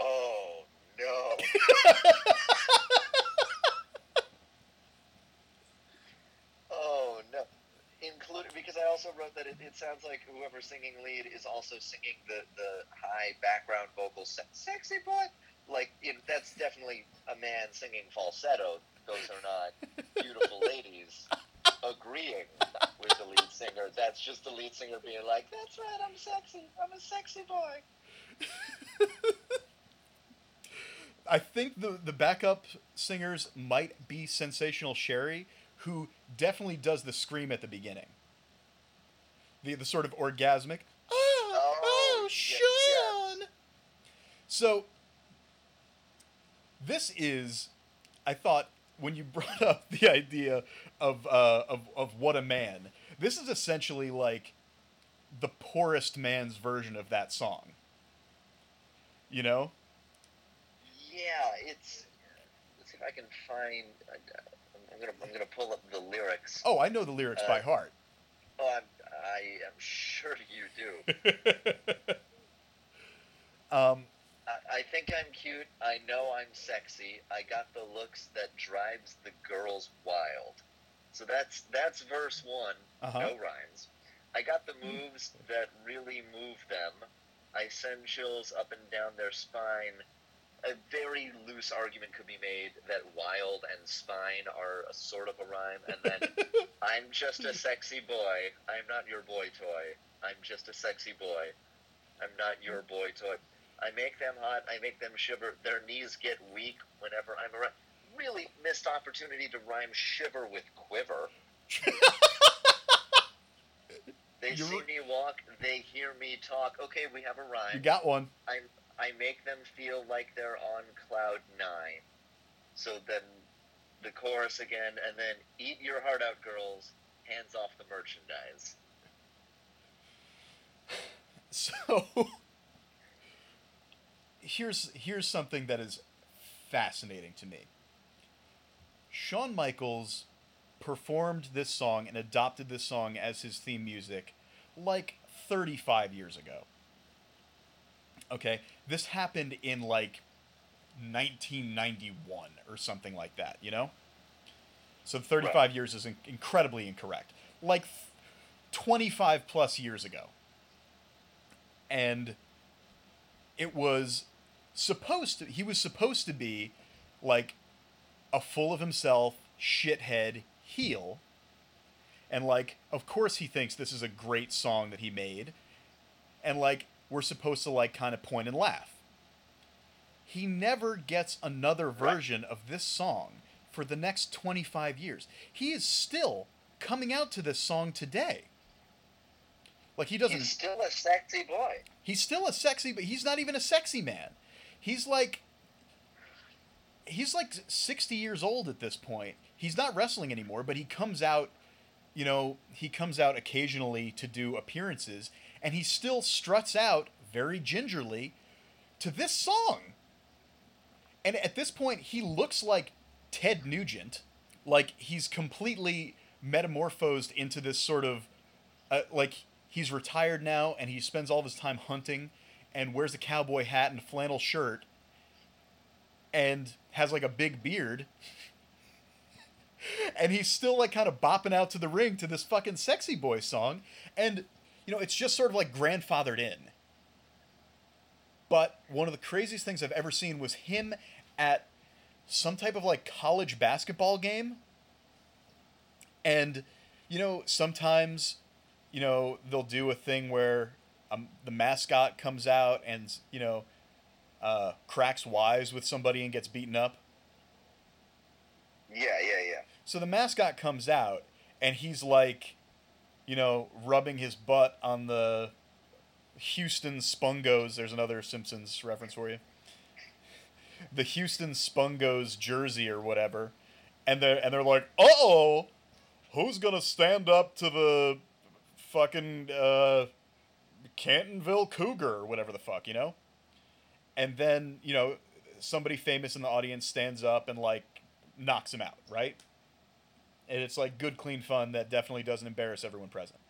Oh no! oh no! Included because I also wrote that it, it sounds like whoever's singing lead is also singing the the high background vocal se- "sexy boy." Like in, that's definitely a man singing falsetto. Those are not beautiful ladies agreeing with the lead singer. That's just the lead singer being like, "That's right, I'm sexy. I'm a sexy boy." I think the, the backup singers might be Sensational Sherri, who definitely does the scream at the beginning. The, the sort of orgasmic, oh, Oh, oh, ye- Shawn! So, this is, I thought, when you brought up the idea of, uh, of, of what a man, this is essentially like the poorest man's version of that song. You know? yeah, it's. Let's see if I can find. I- I'm gonna I'm gonna pull up the lyrics. Oh, I know the lyrics by Uh, heart. Oh, I'm, I am sure you do. um, I, I think I'm cute. I know I'm sexy. I got the looks that drives the girls wild. So that's that's verse one. uh-huh. No rhymes. I got the moves that really move them. I send chills up and down their spine. A very loose argument could be made that wild and spine are a sort of a rhyme, and then I'm just a sexy boy. I'm not your boy toy. I'm just a sexy boy. I'm not your boy toy. I make them hot. I make them shiver. Their knees get weak whenever I'm around. Really missed opportunity to rhyme shiver with quiver. They You're see me walk. They hear me talk. Okay, we have a rhyme. you got one. I make them feel like they're on cloud nine. So then the chorus again, and then eat your heart out, girls. Hands off the merchandise. So here's here's something that is fascinating to me. Shawn Michaels performed this song and adopted this song as his theme music like 35 years ago. Okay, this happened in like 1991 or something like that, you know? So 35 years is in- incredibly incorrect. Like 25 plus years ago. And it was supposed to he was supposed to be like a full of himself shithead heel. And like of course he thinks this is a great song that he made. And like we're supposed to like kind of point and laugh he never gets another version of this song for the next 25 years he is still coming out to this song today like he doesn't He's still a sexy boy. He's still a sexy, but he's not even a sexy man. He's like he's like 60 years old at this point. He's not wrestling anymore, but he comes out, you know, he comes out occasionally to do appearances and he still struts out very gingerly to this song. And at this point he looks like Ted Nugent, like he's completely metamorphosed into this sort of uh, like he's retired now and he spends all of his time hunting and wears a cowboy hat and a flannel shirt and has like a big beard and he's still like kind of bopping out to the ring to this fucking sexy boy song and you know it's just sort of like grandfathered in. But one of the craziest things i've ever seen was him at some type of like college basketball game. And you know sometimes you know they'll do a thing where um, the mascot comes out and you know uh, cracks wise with somebody and gets beaten up. Yeah, yeah, yeah. so the mascot comes out and he's like you know rubbing his butt on the houston spungos there's another simpsons reference for you the houston spungos jersey or whatever and they're and they're like uh-oh who's gonna stand up to the fucking uh, Cantonville Cougar or whatever the fuck, you know? And then, you know, somebody famous in the audience stands up and like knocks him out, right? And it's like good, clean fun that definitely doesn't embarrass everyone present.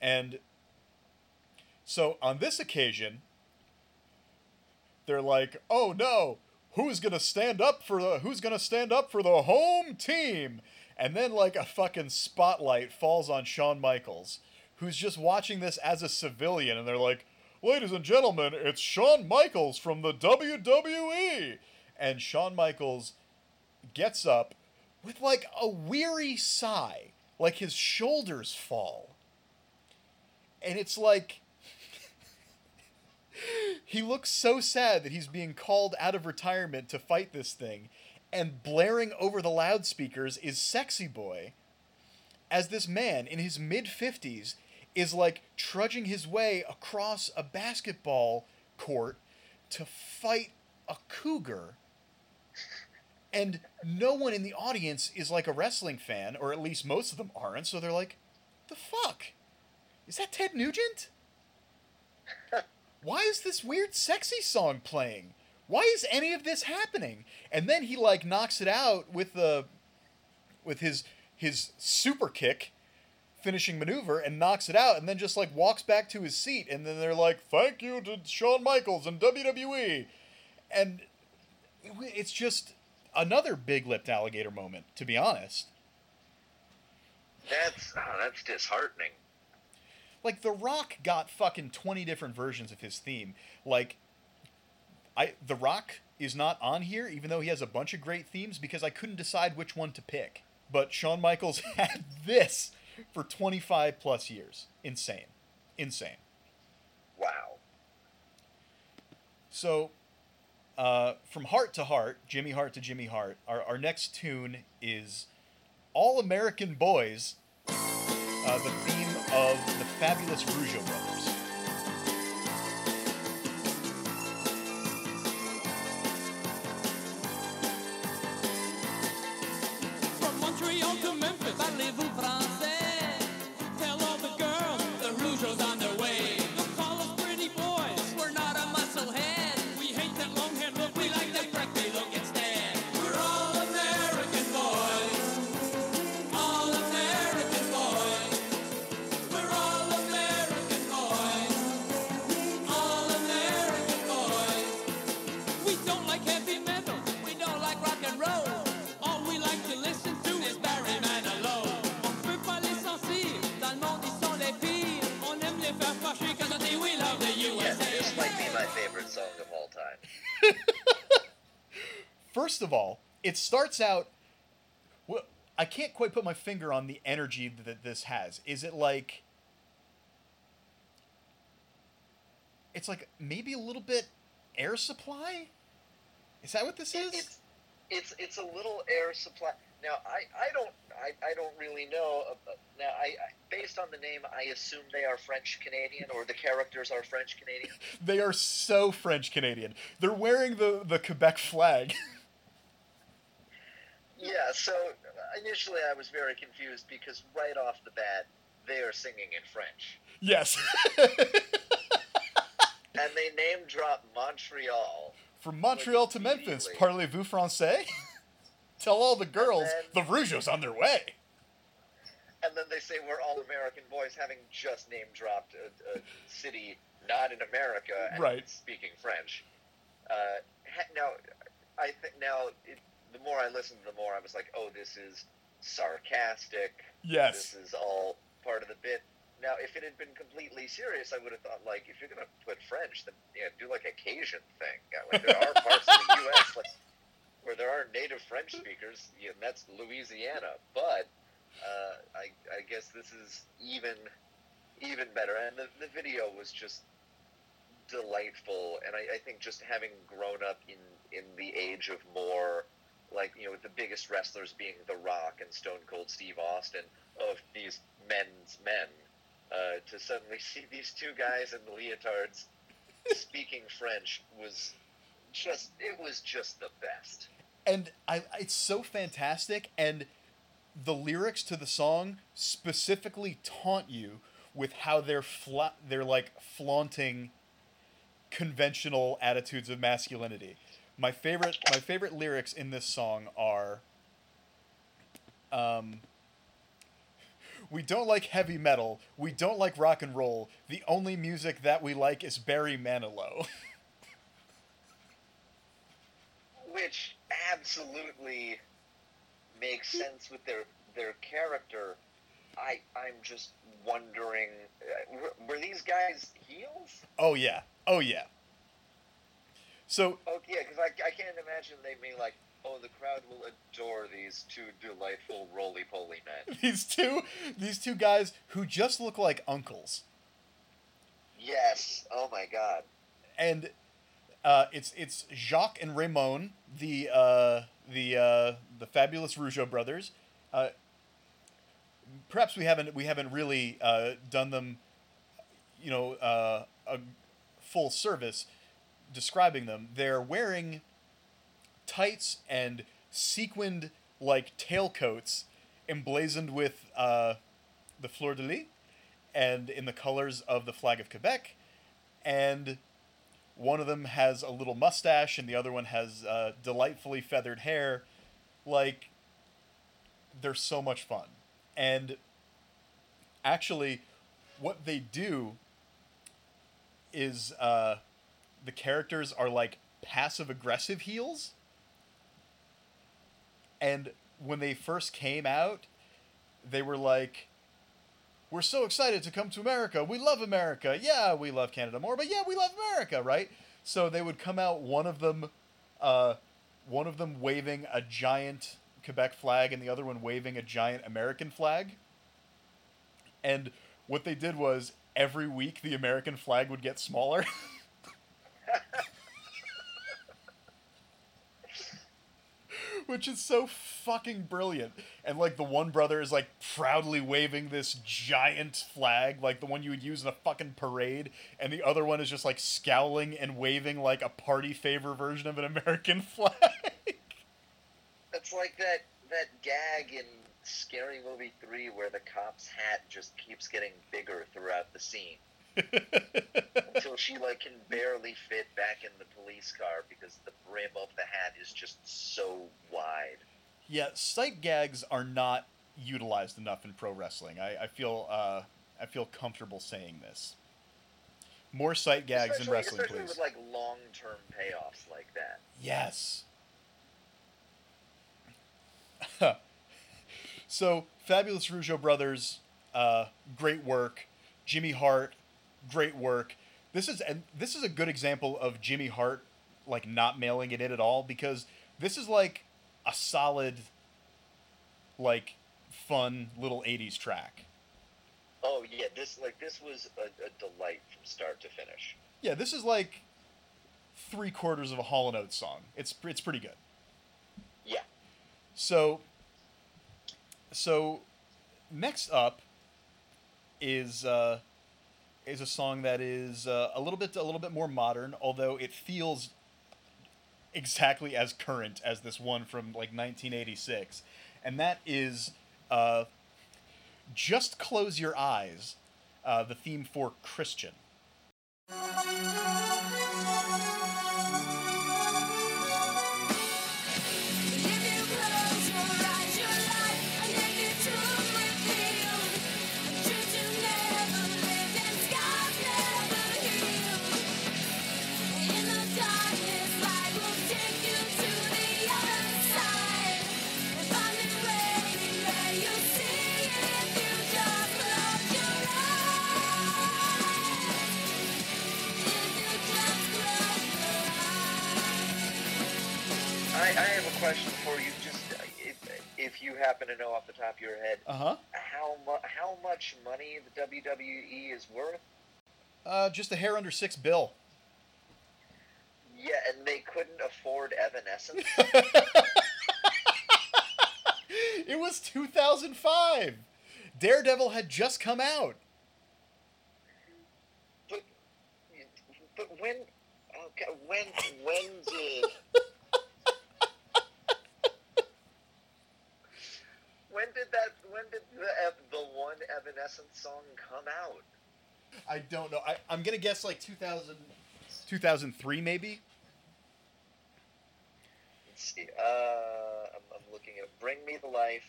And so on this occasion, they're like, "Oh no, who's gonna stand up for the who's gonna stand up for the home team?" And then like a fucking spotlight falls on Shawn Michaels, who's just watching this as a civilian, and they're like, "Ladies and gentlemen, it's Shawn Michaels from the WWE." And Shawn Michaels gets up with like a weary sigh, like his shoulders fall. And it's like he looks so sad that he's being called out of retirement to fight this thing, and blaring over the loudspeakers is Sexy Boy, as this man in his mid 50s is like trudging his way across a basketball court to fight a cougar. And no one in the audience is like a wrestling fan, or at least most of them aren't, so they're like, the fuck? Is that Ted Nugent? Why is this weird sexy song playing? why is any of this happening? And then he like knocks it out with the with his his super kick finishing maneuver and knocks it out and then just like walks back to his seat and then they're like thank you to Shawn Michaels and WWE and it's just another big lipped alligator moment to be honest. That's oh, that's disheartening. like The Rock got fucking 20 different versions of his theme. Like I The Rock is not on here even though he has a bunch of great themes because I couldn't decide which one to pick. But Shawn Michaels had this for 25 plus years. Insane. Insane. Wow. So, uh, from heart to heart, Jimmy Hart to Jimmy Hart, our, our next tune is All American Boys, uh, the theme of the fabulous Rougeau brothers. Starts out. Well, I can't quite put my finger on the energy that this has. Is it like. It's like maybe a little bit air supply? Is that what this is? It's it's it's a little air supply. Now I, I don't I, I don't really know. uh, Now I, I based on the name I assume they are French Canadian or the characters are French Canadian. They are so French Canadian. They're wearing the, the Quebec flag. Yeah. So initially I was very confused because right off the bat they are singing in French yes. and they name drop Montreal. From Montreal to Memphis, parlez-vous français? Tell all the girls then- the Rougeau's on their way. And then they say we're all American boys, having just name dropped a, a city not in America and Right. speaking French. Uh, now, I think now it, the more I listened, the more I was like, oh, this is sarcastic. Yes. This is all part of the bit. Now, if it had been completely serious, I would have thought like, if you're gonna put French, then yeah, do like a Cajun thing. Like there are parts of the U.S. like where there are native French speakers, yeah, and that's Louisiana. But uh, I, I guess this is even even better. And the, the video was just delightful. And I, I think just having grown up in in the age of more like you know the biggest wrestlers being The Rock and Stone Cold Steve Austin of these men's men, uh, to suddenly see these two guys in the leotards speaking French was just it was just the best. and I, it's so fantastic and the lyrics to the song specifically taunt you with how they're fla- they're like flaunting conventional attitudes of masculinity my favorite my favorite lyrics in this song are um we don't like heavy metal. We don't like rock and roll. The only music that we like is Barry Manilow. which absolutely makes sense with their their character. I I'm just wondering, uh, were, were these guys heels? oh yeah. Oh yeah. So Oh yeah, because I, I can't imagine they being like, oh, the crowd will adore these two delightful roly poly men. these two these two guys who just look like uncles. Yes. Oh my God. and uh, it's it's Jacques and Raymond, the uh, the uh, the fabulous Rougeau brothers. Uh, perhaps we haven't we haven't really uh, done them, you know, uh, a full service describing them. They're wearing tights and sequined like tailcoats emblazoned with uh, the fleur de lis and in the colors of the flag of Quebec, and one of them has a little mustache and the other one has uh, delightfully feathered hair. Like, they're so much fun. And actually, what they do is uh, the characters are like passive aggressive heels. And when they first came out, they were like, We're so excited to come to America. We love America. Yeah, we love Canada more, but yeah, we love America, right? So they would come out, one of them, uh, one of them waving a giant Quebec flag and the other one waving a giant American flag. And what they did was every week the American flag would get smaller. Which is so fucking brilliant. And like the one brother is like proudly waving this giant flag, like the one you would use in a fucking parade, and the other one is just like scowling and waving like a party favor version of an American flag. It's like that that gag in Scary Movie three where the cop's hat just keeps getting bigger throughout the scene until she like can barely fit back in the police car because the brim of the hat is just so wide. Yeah, sight gags are not utilized enough in pro wrestling. I, I feel uh, I feel comfortable saying this. More sight gags in wrestling, especially please. with like long term payoffs like that. Yes. so, Fabulous Rougeau Brothers, uh, great work. Jimmy Hart, great work. This is and this is a good example of Jimmy Hart like not mailing it in at all because this is like a solid, like fun little '80s track. Oh yeah, this like this was a, a delight from start to finish. Yeah, this is like three quarters of a Hall and Oates song. It's it's pretty good. Yeah. So, so next up is uh, is a song that is uh, a little bit a little bit more modern, although it feels exactly as current as this one from like 1986, and that is uh, "Just Close Your Eyes," uh, the theme for Christian. Question for you. Just uh, if, if you happen to know off the top of your head, Uh huh. how mu- how much money the WWE is worth? Uh, just a hair under six bill. Yeah, and they couldn't afford Evanescence. it was 2005. Daredevil had just come out. but but when okay, when when did when did that when did the the one Evanescence song come out? I don't know. I, I'm gonna guess like 2000, 2003 maybe. Let's see. Uh, I'm, I'm looking at Bring Me the Life.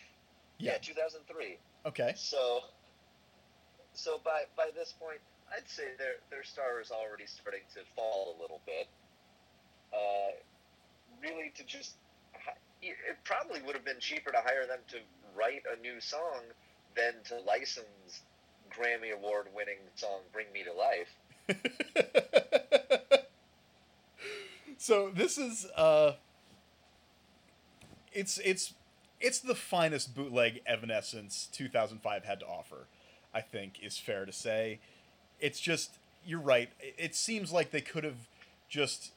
Yeah. yeah 2003. Okay. So, so by by this point, I'd say their their star is already starting to fall a little bit. Uh, really, to just it probably would have been cheaper to hire them to write a new song than to license Grammy Award winning song "Bring Me to Life." so this is uh it's it's it's the finest bootleg Evanescence 2005 had to offer. I think is fair to say. It's just you're right. It- seems like they could have just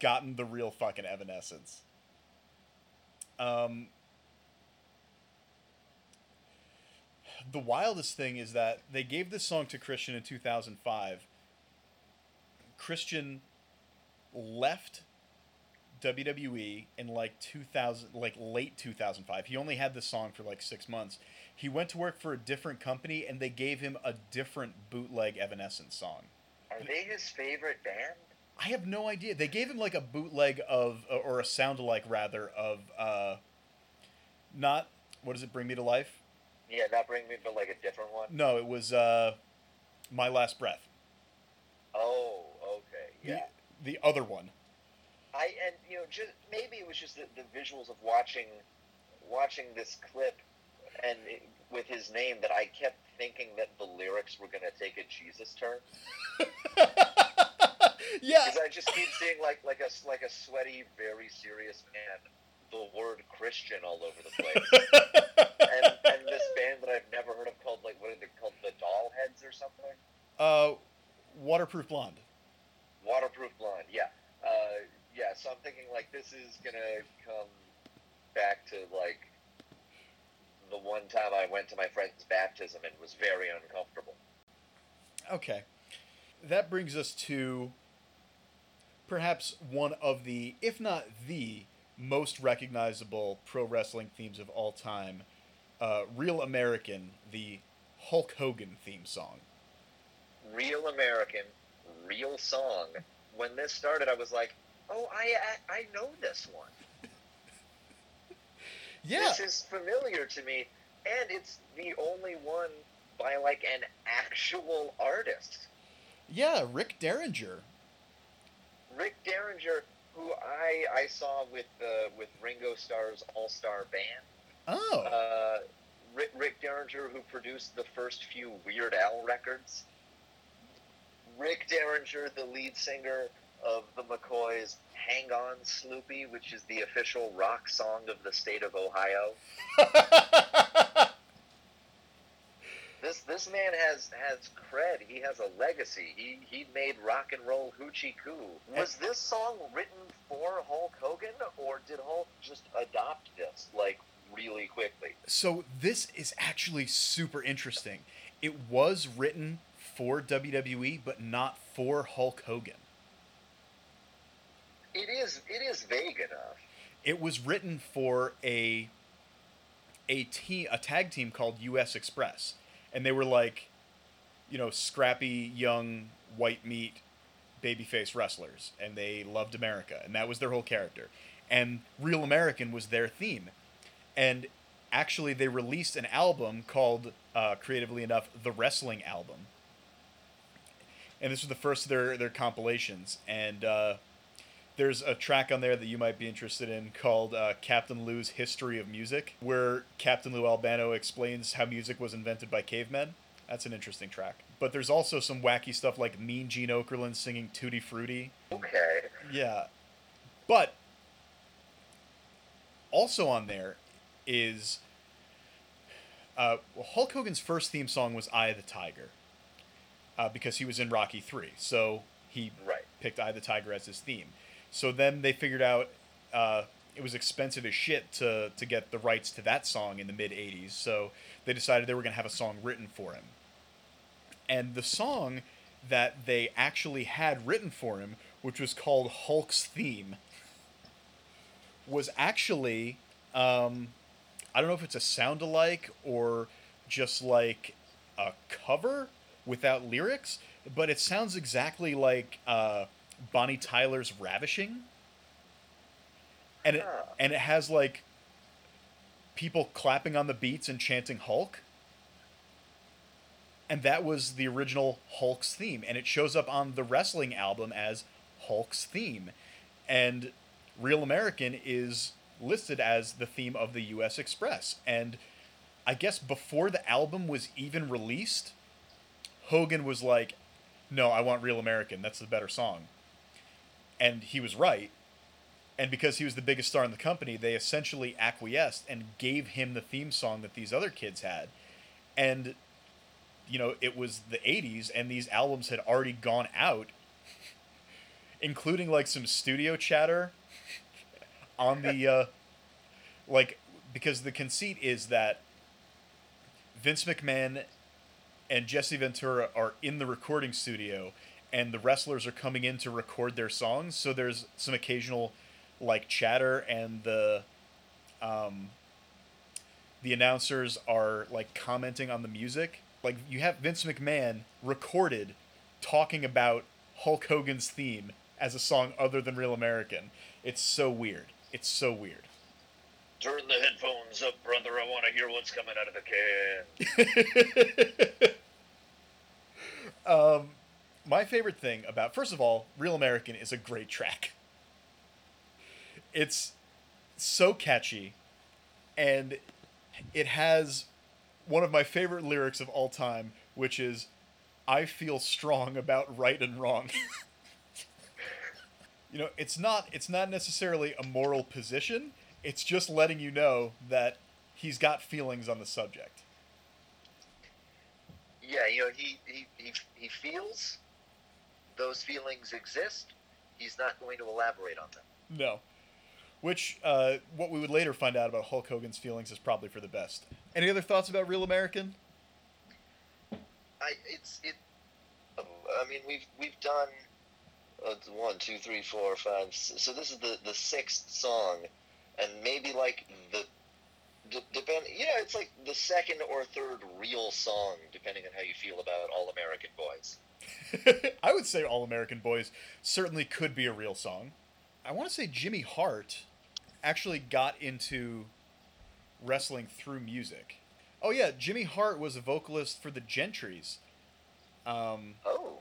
gotten the real fucking Evanescence. Um, the wildest thing is that they gave this song to Christian in 2005. Christian left WWE in like 2000 like late 2005. He only had this song for like 6 months. He went to work for a different company and they gave him a different bootleg Evanescence song. Are they his favorite band? I have no idea. They gave him like a bootleg of, or a sound alike rather, of, uh, not, what does it bring me to life? Yeah, not Bring Me, but like a different one. No, it was, uh, My Last Breath. Oh, okay, The, yeah. the other one. I and you know, just maybe it was just the, the visuals of watching, watching this clip, and it, with his name that I kept thinking that the lyrics were gonna take a Jesus turn. yeah. Because I just keep seeing like like a like a sweaty, very serious man, the word Christian all over the place, and and this band that I've never heard of called like what are they called, the Dollheads or something? uh, Waterproof Blonde. Waterproof Blonde, yeah, uh, yeah. So I'm thinking like this is gonna come back to like the one time I went to my friend's baptism and was very uncomfortable. Okay. That brings us to perhaps one of the, if not the, most recognizable pro wrestling themes of all time uh, Real American, the Hulk Hogan theme song. Real American, real song. When this started, I was like, oh, I I, I know this one. Yeah. This is familiar to me, and it's the only one by like an actual artist. Yeah, Rick Derringer. Rick Derringer, who I I saw with uh, with Ringo Starr's All Star Band. Oh. Uh, Rick, Rick Derringer, who produced the first few Weird Al records. Rick Derringer, the lead singer of the McCoys' "Hang On, Sloopy," which is the official rock song of the state of Ohio. This this man has has cred. He has a legacy. He he made rock and roll hoochie koo. Was this song written for Hulk Hogan, or did Hulk just adopt this like really quickly? So this is actually super interesting. It was written for WWE, but not for Hulk Hogan. It is it is vague enough. It was written for a a team, a tag team called U.S. Express, and they were like, you know, scrappy young white meat babyface wrestlers, and they loved America, and that was their whole character. And Real American was their theme, and actually they released an album called, uh, creatively enough, the Wrestling Album. And this was the first of their their compilations, and uh, there's a track on there that you might be interested in called uh, Captain Lou's History of Music, where Captain Lou Albano explains how music was invented by cavemen. That's an interesting track. But there's also some wacky stuff like Mean Gene Okerlund singing Tutti Frutti. Okay. Yeah. But also on there is uh, Hulk Hogan's first theme song was "Eye of the Tiger" uh, because he was in Rocky Three, so he Right. picked "Eye of the Tiger" as his theme. So then they figured out uh, it was expensive as shit to to get the rights to that song in the mid '80s, so they decided they were going to have a song written for him. And the song that they actually had written for him, which was called Hulk's Theme, was actually um, I don't know if it's a sound alike or just like a cover without lyrics, but it sounds exactly like uh, Bonnie Tyler's "Ravishing," and it Huh. and it has like people clapping on the beats and chanting Hulk. And that was the original Hulk's theme, and it shows up on the wrestling album as Hulk's theme. And Real American is listed as the theme of the US Express. And I guess before the album was even released, Hogan was like, No, I want Real American. That's the better song. And he was right. And because he was the biggest star in the company, they essentially acquiesced and gave him the theme song that these other kids had. And, you know, it was the 80s, and these albums had already gone out, including like some studio chatter on the, uh, like, because the conceit is that Vince McMahon and Jesse Ventura are in the recording studio and the wrestlers are coming in to record their songs so there's some occasional like chatter and the um the announcers are like commenting on the music like you have Vince McMahon recorded talking about Hulk Hogan's theme as a song other than Real American. It's so weird. It's so weird. Turn the headphones up, brother. I want to hear what's coming out of the can. um, my favorite thing about first of all, Real American is a great track. It's so catchy, and it has one of my favorite lyrics of all time, which is, "I feel strong about right and wrong." you know, it's not it's not necessarily a moral position. It's just letting you know that he's got feelings on the subject. Yeah, you know, he, he, he, he feels those feelings exist. He's not going to elaborate on them. No. Which, uh, what we would later find out about Hulk Hogan's feelings is probably for the best. Any other thoughts about Real American? I it's it. I mean, we've we've done uh, one, two, three, four, five. So this is the the sixth song, and maybe like the. d- Depend, yeah, it's like the second or third real song, depending on how you feel about All American Boys. I would say All American Boys certainly could be a real song. I want to say Jimmy Hart actually got into wrestling through music. Oh, yeah, Jimmy Hart was a vocalist for the Gentrys. Um, Oh,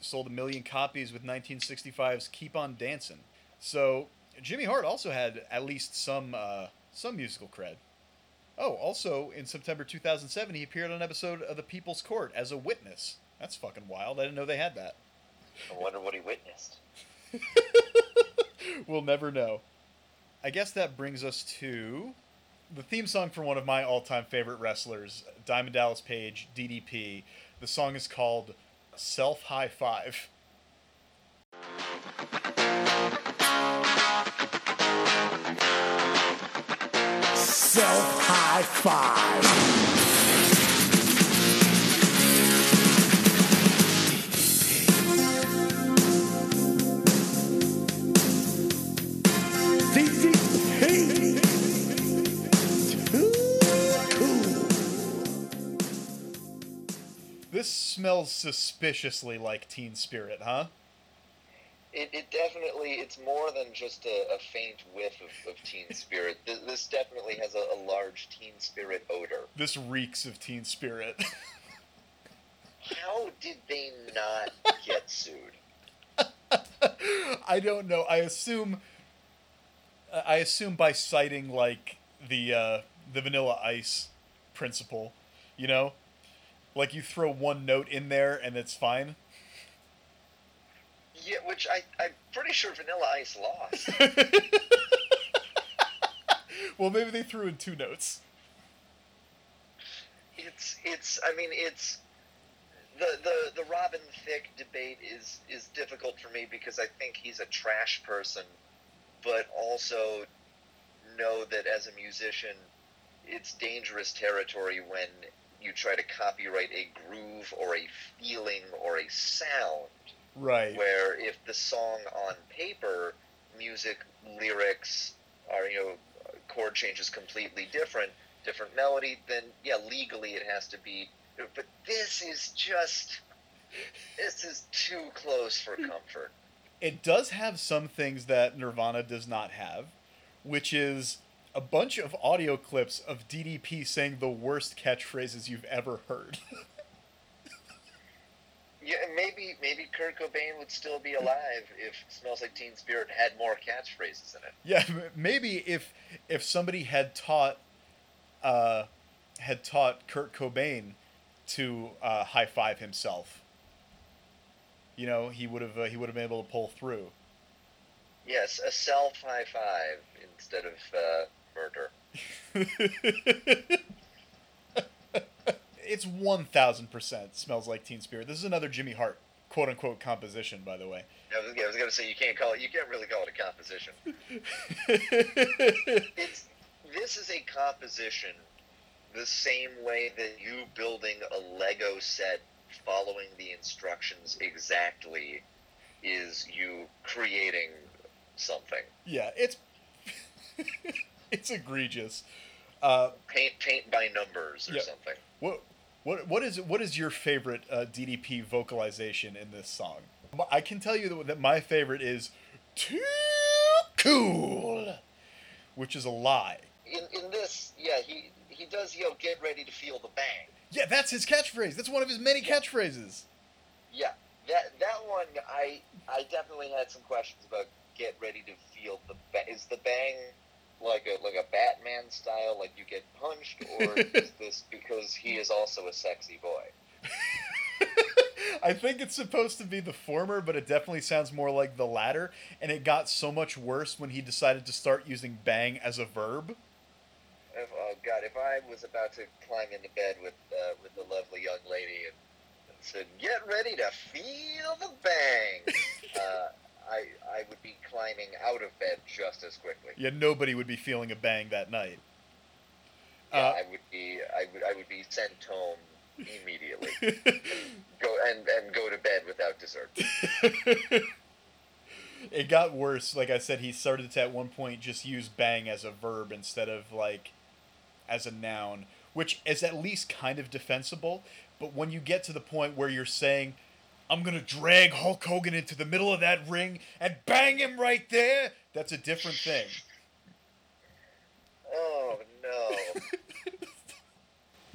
sold a million copies with 1965's "Keep on Dancing." So Jimmy Hart also had at least some uh, some musical cred. Oh, also in September 2007, he appeared on an episode of The People's Court as a witness. That's fucking wild. I didn't know they had that. I wonder what he witnessed. We'll never know. I guess that brings us to the theme song for one of my all-time favorite wrestlers, Diamond Dallas Page, DDP. The song is called "Self High Five." Self high five. This smells suspiciously like Teen Spirit, huh? It, it definitely it's more than just a, a faint whiff of, of teen spirit. This, this definitely has a, a large teen spirit odor. This reeks of Teen Spirit. How did they not get sued? I don't know. I assume. I assume by citing like the uh, the Vanilla Ice principle, you know, like you throw one note in there and it's fine. Yeah, which I I'm pretty sure Vanilla Ice lost. well, maybe they threw in two notes. it's it's I mean it's the the the Robin Thicke debate is is difficult for me because I think he's a trash person, but also know that as a musician, it's dangerous territory when you try to copyright a groove or a feeling or a sound. Right. Where if the song on paper, music, lyrics, are you know chord changes completely different, different melody, then yeah, legally it has to be. But this is just, this is too close for hmm. comfort. It does have some things that Nirvana does not have, which is a bunch of audio clips of DDP saying the worst catchphrases you've ever heard. Yeah, maybe maybe Kurt Cobain would still be alive if "Smells Like Teen Spirit" had more catchphrases in it. Yeah, maybe if if somebody had taught uh, had taught Kurt Cobain to uh, high five himself, you know, he would have uh, he would have been able to pull through. Yes, a self high five instead of uh, murder. it's one thousand percent smells like Teen Spirit. This is another Jimmy Hart quote unquote composition, by the way. I was, I was gonna say you can't call it. You can't really call it a composition. It's this is a composition the same way that you building a Lego set following the instructions exactly is you creating something. yeah, it's it's egregious. Uh, Paint paint by numbers or Yeah. something. what What what is what is your favorite uh, DDP vocalization in this song? I can tell you that, my favorite is "Too Cool," which is a lie. In in this, yeah, he he does yo get ready to feel the bang. Yeah, that's his catchphrase. That's one of his many catchphrases. Yeah, that that one I I definitely had some questions about. Get ready to feel the bang. Is the bang like a like a Batman style, like you get punched, or is this because he is also a sexy boy? I think it's supposed to be the former, but it definitely sounds more like the latter. And it got so much worse when he decided to start using bang as a verb. If, oh God, if I was about to climb into bed with uh, with the lovely young lady and, and said, "Get ready to feel the bang," uh, I I would be climbing out of bed just as quickly. Yeah, nobody would be feeling a bang that night. Yeah, Uh, I would be I would I would be sent home immediately. go and and go to bed without dessert. it got worse. Like I said, he started to at one point just use bang as a verb instead of like as a noun, which is at least kind of defensible. But when you get to the point where you're saying, I'm gonna drag Hulk Hogan into the middle of that ring and bang him right there, that's a different thing. Oh no.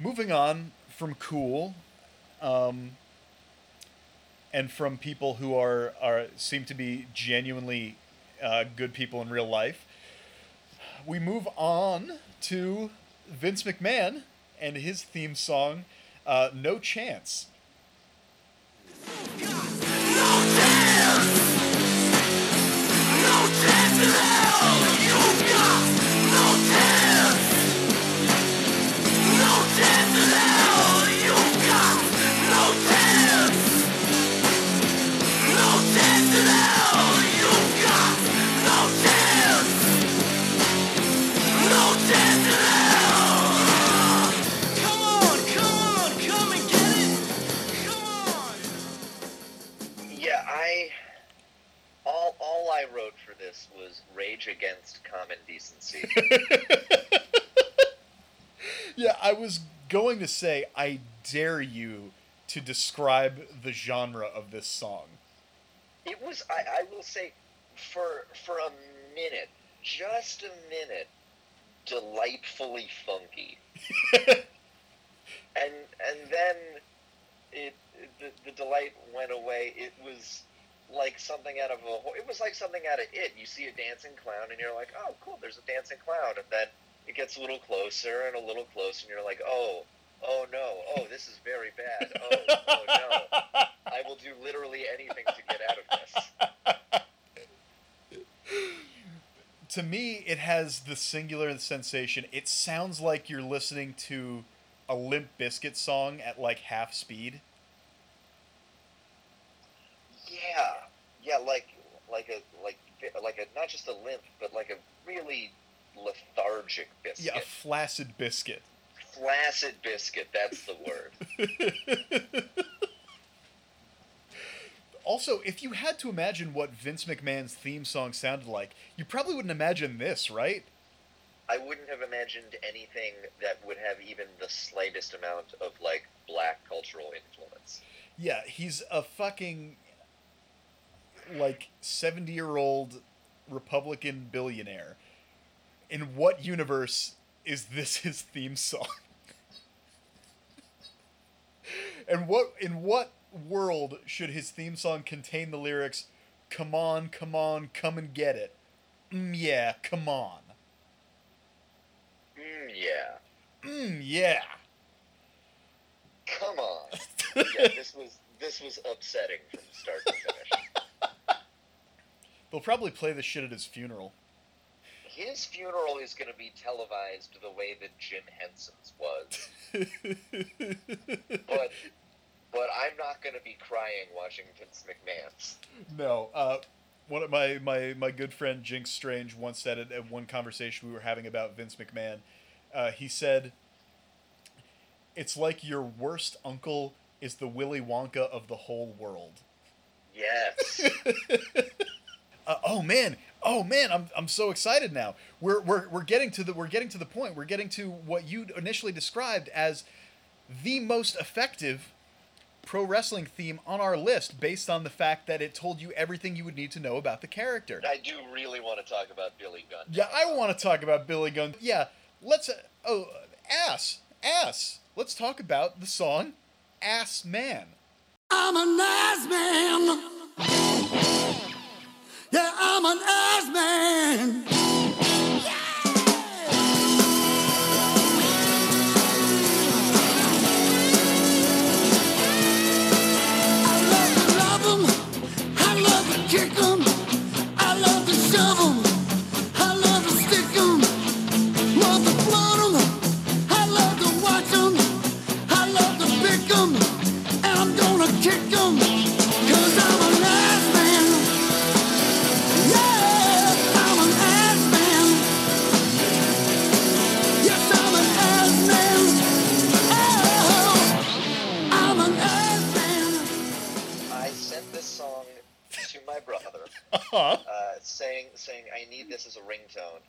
Moving on from cool, um, and from people who are are seem to be genuinely uh, good people in real life, we move on to Vince McMahon and his theme song, uh, "No Chance." Come rage against common decency. Yeah, I was going to say, I dare you to describe the genre of this song. it was I, I will say for for a minute, just a minute, delightfully funky. and and then it, the, the delight went away. It was like something out of a it was like something out of it. You see a dancing clown and you're like, "Oh, cool, there's a dancing clown." And then it gets a little closer and a little closer and you're like, "Oh, oh no. Oh, this is very bad. Oh, oh no. I will do literally anything to get out of this." to me, it has the singular sensation. It sounds like you're listening to a Limp Bizkit song at like half speed. Yeah, yeah, like like a like like a not just a limp, but like a really lethargic biscuit. Yeah, a flaccid biscuit. Flaccid biscuit. That's the word. Also, if you had to imagine what Vince McMahon's theme song sounded like, you probably wouldn't imagine this, right? I wouldn't have imagined anything that would have even the slightest amount of like black cultural influence. Yeah, he's a fucking like 70 year old Republican billionaire. In what universe is this his theme song? and what in what world should his theme song contain the lyrics come on come on come and get it mm, yeah come on Mm, yeah. mm, yeah Come on. yeah, this was this was upsetting from start to finish. They'll probably play the shit at his funeral His funeral is going to be televised the way that Jim Henson's was. but but I'm not going to be crying watching Vince McMahon's. No. Uh, one of my, my, my good friend Jinx Strange once said it at one conversation we were having about Vince McMahon. Uh, he said, "It's like your worst uncle is the Willy Wonka of the whole world." Yes. Uh, oh man, oh man, I'm, I'm so excited now. We're, we're, we're getting to the we're getting to the point. We're getting to what you initially described as the most effective pro wrestling theme on our list based on the fact that it told you everything you would need to know about the character. I do really want to talk about Billy Gunn. Yeah, I want to talk about Billy Gunn. Yeah, let's. Uh, oh, ass, ass. Let's talk about the song "Ass Man." I'm an ass man. Yeah, I'm an ass man. I love to love 'em. I love to kick 'em. I love to. I love to. Love to. I love to. I love to. And I'm gonna. My brother, Uh-huh. uh, saying saying I need this as a ringtone,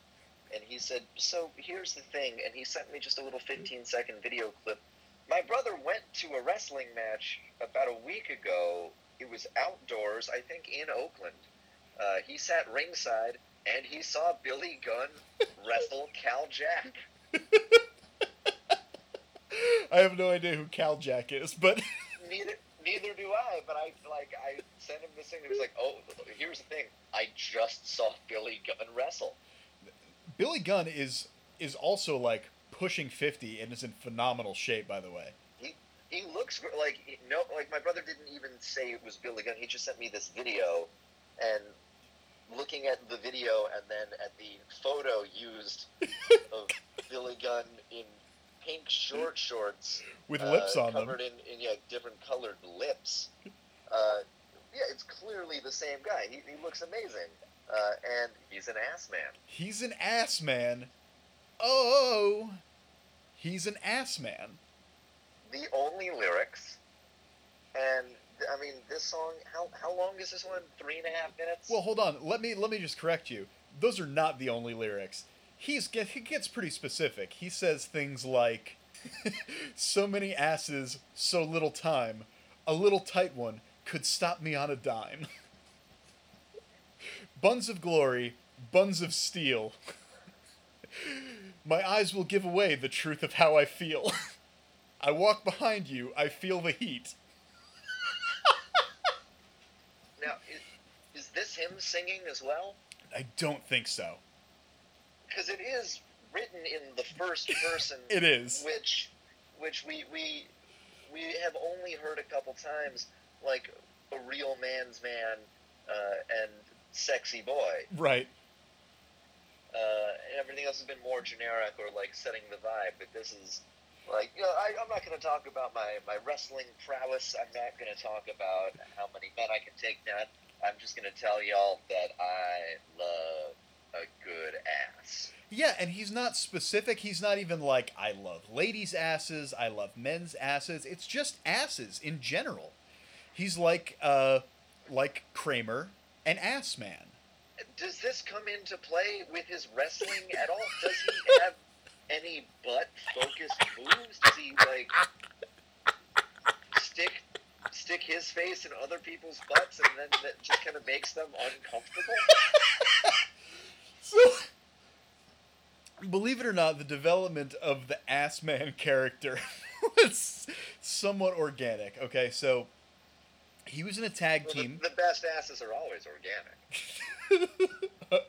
and he said, "So here's the thing," and he sent me just a little 15 second video clip. My brother went to a wrestling match about a week ago. It was outdoors, I think, in Oakland. Uh, he sat ringside and he saw Billy Gunn wrestle Cal Jack. I have no idea who Cal Jack is, but Neither neither do I, but I like I sent him this thing. He was like, "Oh, here's the thing. I just saw Billy Gunn wrestle." Billy Gunn is is also like pushing 50 and is in phenomenal shape by the way. He he looks like no, like my brother didn't even say it was Billy Gunn. He just sent me this video, and looking at the video and then at the photo used of Billy Gunn in pink short shorts With uh, lips on them. covered in, in yeah different colored lips. Uh, yeah, it's clearly the same guy. He, he looks amazing, uh, and he's an ass man. He's an ass man. Oh, he's an ass man. The only lyrics, and I mean this song. How how long is this one? Three and a half minutes. Well, hold on. Let me let me just correct you. Those are not the only lyrics. He's get, he gets pretty specific. He says things like, "So many asses, so little time. A little tight one could stop me on a dime." buns of glory, buns of steel. My eyes will give away the truth of how I feel. I walk behind you, I feel the heat. now is, is this him singing as well? I don't think so. Because it is written in the first person. It is. which which we we we have only heard a couple times like a real man's man uh, and sexy boy Right. uh, and everything else has been more generic or like setting the vibe but this is like you know I, i'm not going to talk about my, my wrestling prowess i'm not going to talk about how many men i can take down i'm just going to tell y'all that i love a good ass Yeah, and he's not specific. He's not even like I love ladies' asses, I love men's asses. It's just asses in general. He's like uh like Kramer, an ass man. does this come into play with his wrestling at all? Does he have any butt focused moves? Does he like stick stick his face in other people's butts and then that just kind of makes them uncomfortable? So believe it or not, the development of the ass man character was somewhat organic. Okay, so he was in a tag Well, the, team. the best asses are always organic.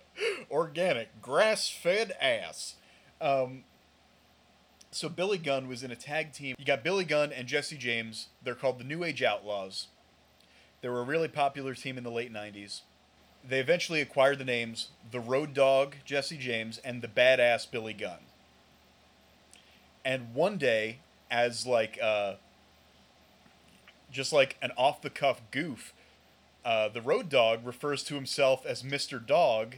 organic, grass fed ass. Um, so Billy Gunn was in a tag team. You got Billy Gunn and Jesse James. They're called the New Age Outlaws. They were a really popular team in the late 90s. They eventually acquired the names the Road Dog Jesse James and the Badass Billy Gunn. And one day, as like uh, just like an off the cuff goof, uh, the Road Dog refers to himself as Mr. Dog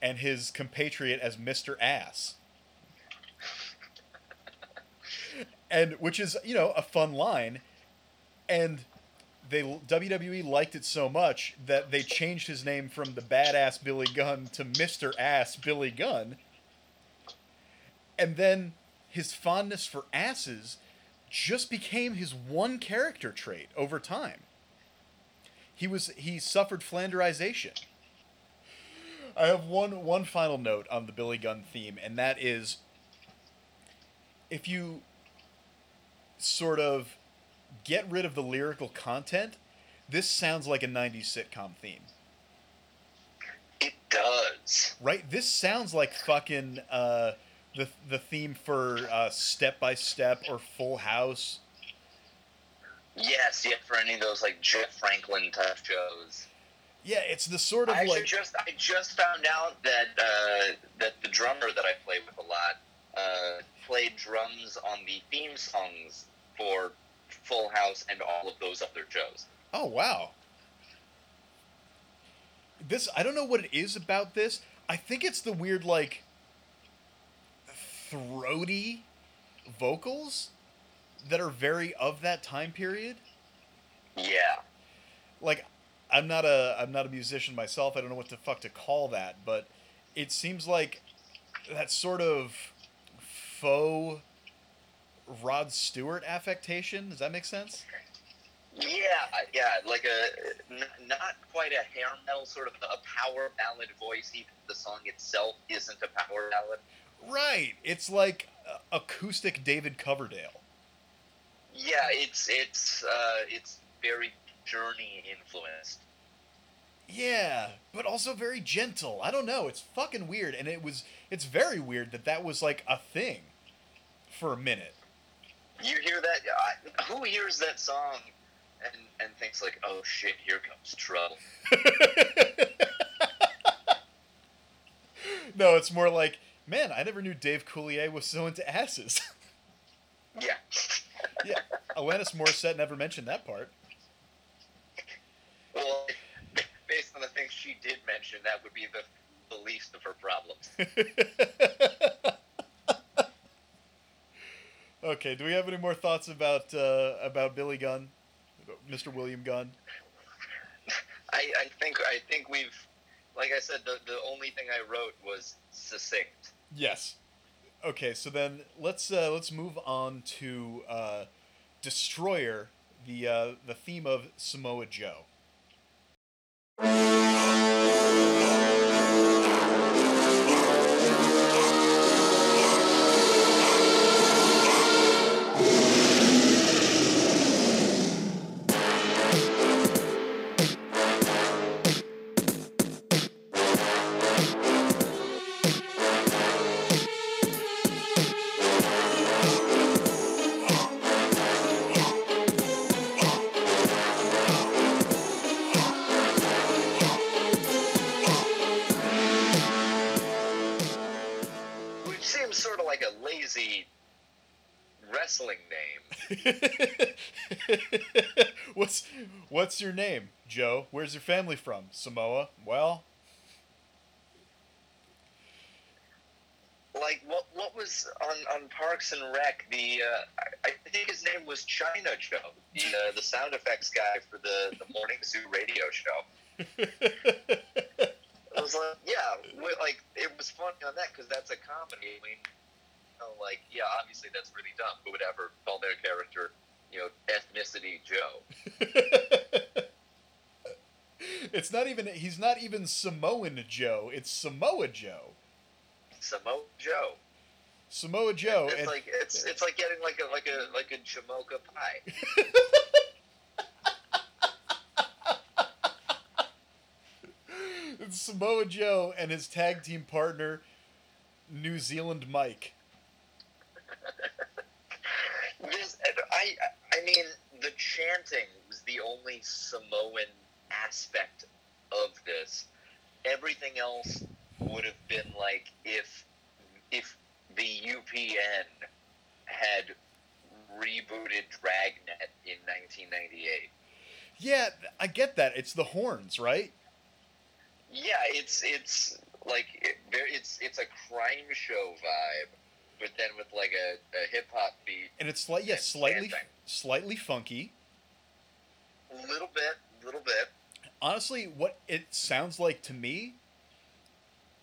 and his compatriot as Mr. Ass. and which is, you know, a fun line. And they WWE liked it so much that they changed his name from the badass Billy Gunn to Mr. Ass Billy Gunn. And then his fondness for asses just became his one character trait over time. He was he suffered flanderization. I have one one final note on the Billy Gunn theme, and that is if you sort of get rid of the lyrical content, this sounds like a 90s sitcom theme. It does. Right? This sounds like fucking uh, the the theme for uh, Step by Step or Full House. Yes, yeah, for any of those like Jeff Franklin type shows. Yeah, it's the sort of I like just I just found out that uh, that the drummer that I play with a lot uh, played drums on the theme songs for Full House and all of those other shows. oh wow. This I don't know what it is about this. I think it's the weird like throaty vocals that are very of that time period. Yeah, like I'm not a I'm not a musician myself. I don't know what the fuck to call that, but it seems like that sort of faux Rod Stewart affectation. Does that make sense? yeah, yeah, like a n- not quite a hair metal sort of a power ballad voice. Even the song itself isn't a power ballad. Right. It's like uh, acoustic David Coverdale. Yeah, it's it's uh, it's very Journey influenced. Yeah, but also very gentle. I don't know. It's fucking weird, and it was. It's very weird that that was like a thing for a minute. You hear that? I, who hears that song and and thinks like, oh shit, here comes trouble. no, it's more like, man, I never knew Dave Coulier was so into asses. Yeah. yeah, Alanis Morissette never mentioned that part. Well, based on the things she did mention, that would be the the least of her problems. Okay, do we have any more thoughts about uh, about Billy Gunn, Mr. William Gunn? I, I think I think we've, like I said, the the only thing I wrote was succinct. Yes. Okay, so then let's uh, let's move on to uh, Destroyer, the uh, the theme of Samoa Joe. Your name, Joe? Where's your family from? Samoa. Well, Like what what was on, on Parks and Rec? The uh, I, I think his name was China Joe, the uh, the sound effects guy for the the morning zoo radio show. I was like, yeah, we- like it was funny on that because that's a comedy. I mean, you know, like yeah, obviously that's really dumb. Who would ever call their character, you know, ethnicity Joe? it's not even he's not even Samoan Joe. It's Samoa Joe. Samoa Joe. Samoa Joe. It's and- like it's it's like getting like a like a like a Jamocha pie. It's Samoa Joe and his tag team partner, New Zealand Mike. This, I, I mean, the chanting was the only Samoan aspect of this. Everything else would have been like if, if the UPN had rebooted Dragnet in 1998. Yeah, I get that. It's the horns, right? Yeah, it's it's like it, it's it's a crime show vibe, but then with like a, a hip hop beat, And it's like yeah, slightly dancing. Slightly funky. a little bit, little bit. Honestly, what it sounds like to me,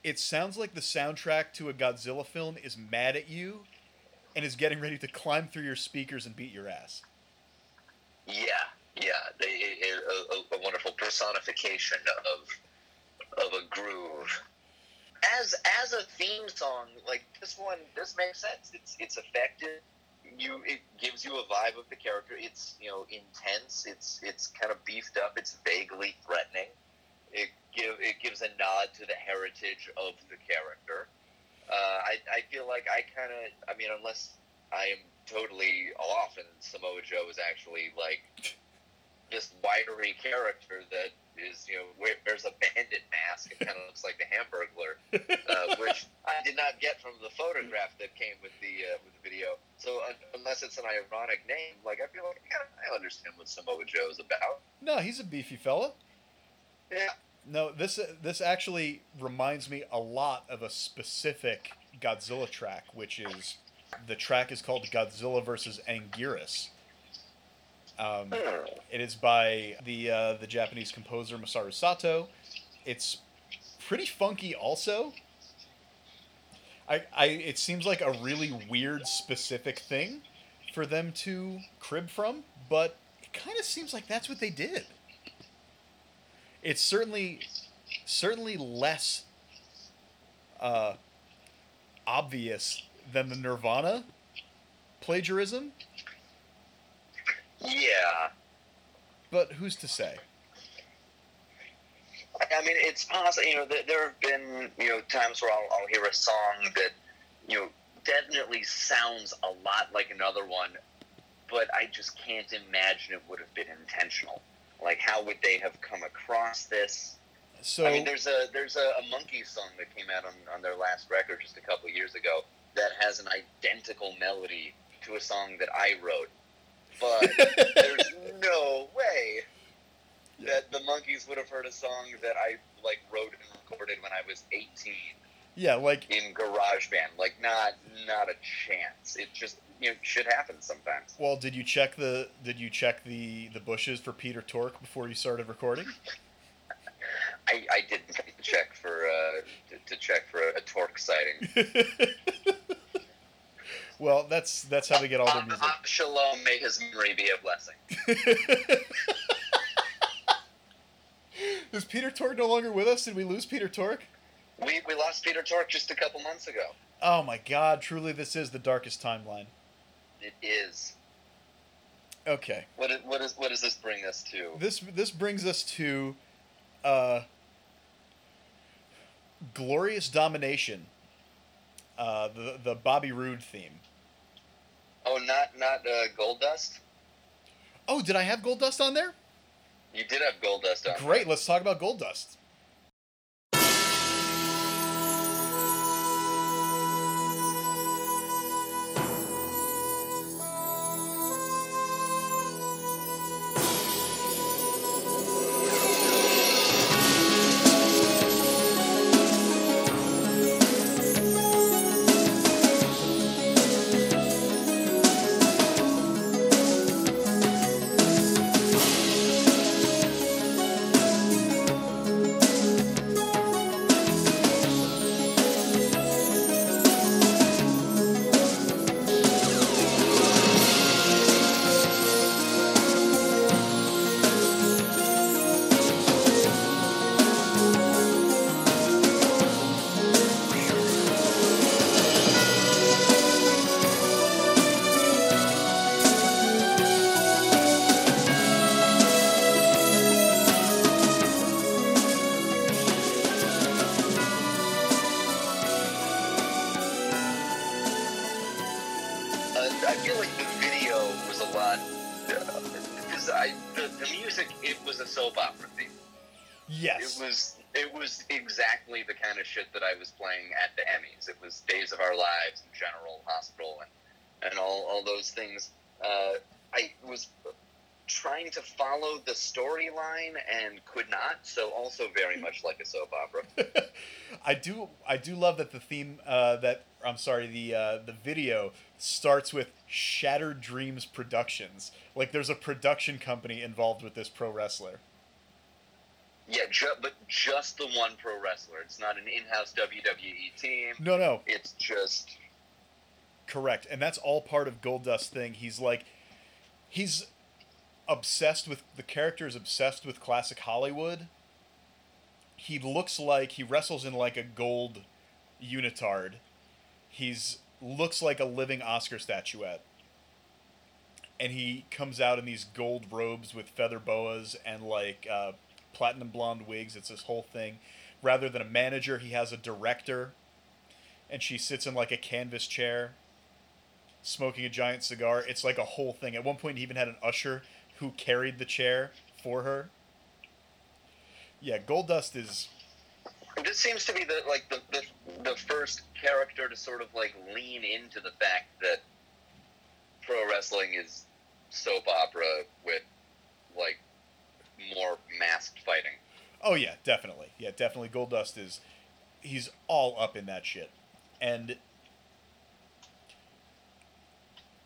it sounds like the soundtrack to a Godzilla film is mad at you and is getting ready to climb through your speakers and beat your ass. Yeah, yeah, they, a, a, a wonderful personification of of a groove. As as a theme song, like this one, this makes sense. It's it's effective. You it gives you a vibe of the character. It's you know intense. It's it's kind of beefed up. It's vaguely threatening. It give it gives a nod to the heritage of the character. Uh, I I feel like I kind of I mean unless I am totally off and Samoa Joe is actually like this wiry character that is, you know, wears a bandit mask and kind of looks like the Hamburglar, uh, which I did not get from the photograph that came with the uh, with the video. So uh, unless it's an ironic name, like I feel like yeah, I understand what Samoa Joe is about. No, he's a beefy fella. Yeah, No, this this actually reminds me a lot of a specific Godzilla track, which is the track is called Godzilla versus Anguirus. Um, Hmm. it is by the uh, the Japanese composer Masaru Sato. It's pretty funky, also. I, I it seems like a really weird specific thing for them to crib from, but it kind of seems like that's what they did. It's certainly certainly less uh, obvious than the Nirvana plagiarism, yeah. but who's to say? I mean, it's possible. You know, there, there have been you know times where I'll, I'll hear a song that you know definitely sounds a lot like another one, but I just can't imagine it would have been intentional. Like, how would they have come across this? So I mean, there's a there's a, a monkey song that came out on, on their last record just a couple years ago that has an identical melody to a song that I wrote, but there's no way that the Monkees would have heard a song that I like wrote and recorded when I was 18 yeah, like in GarageBand. Like, not not a chance. It just you know should happen sometimes. well, did you check the did you check the the bushes for Peter Tork before you started recording? I, I didn't check for uh, to, to check for a, a Tork sighting. well, that's that's how they get all their music. shalom, may his memory be a blessing. Is Peter Tork no longer with us? Did we lose Peter Tork? We, we lost Peter Tork just a couple months ago. Oh my God! Truly, this is the darkest timeline. It is. Okay, What, is- what, is, what does this bring us to? this this brings us to, uh, glorious domination. Uh, the the Bobby Roode theme. Oh, not not uh, Goldust. Oh, did I have Goldust on there? You did have Goldust on. Great. Let's talk about Goldust. Trying to follow the storyline and could not. So also very much like a soap opera. I do I do love that the theme uh, that I'm sorry the uh, the video starts with Shattered Dreams Productions. Like there's a production company involved with this pro wrestler. Yeah, ju- but just the one pro wrestler. It's not an in-house WWE team. No, no, It's just Correct, and that's all part of Goldust thing. He's like, he's obsessed with the character is obsessed with classic Hollywood. He looks like he wrestles in like a gold unitard. He's looks like a living Oscar statuette. And he comes out in these gold robes with feather boas and like uh, platinum blonde wigs. It's this whole thing. Rather than a manager, he has a director, and she sits in like a canvas chair smoking a giant cigar. It's like a whole thing. At one point, he even had an usher who carried the chair for her. Yeah, Goldust is. This seems to be the like the, the the first character to sort of like lean into the fact that pro wrestling is soap opera with like more masked fighting. Oh yeah, definitely. Yeah, definitely. Goldust is. He's all up in that shit, and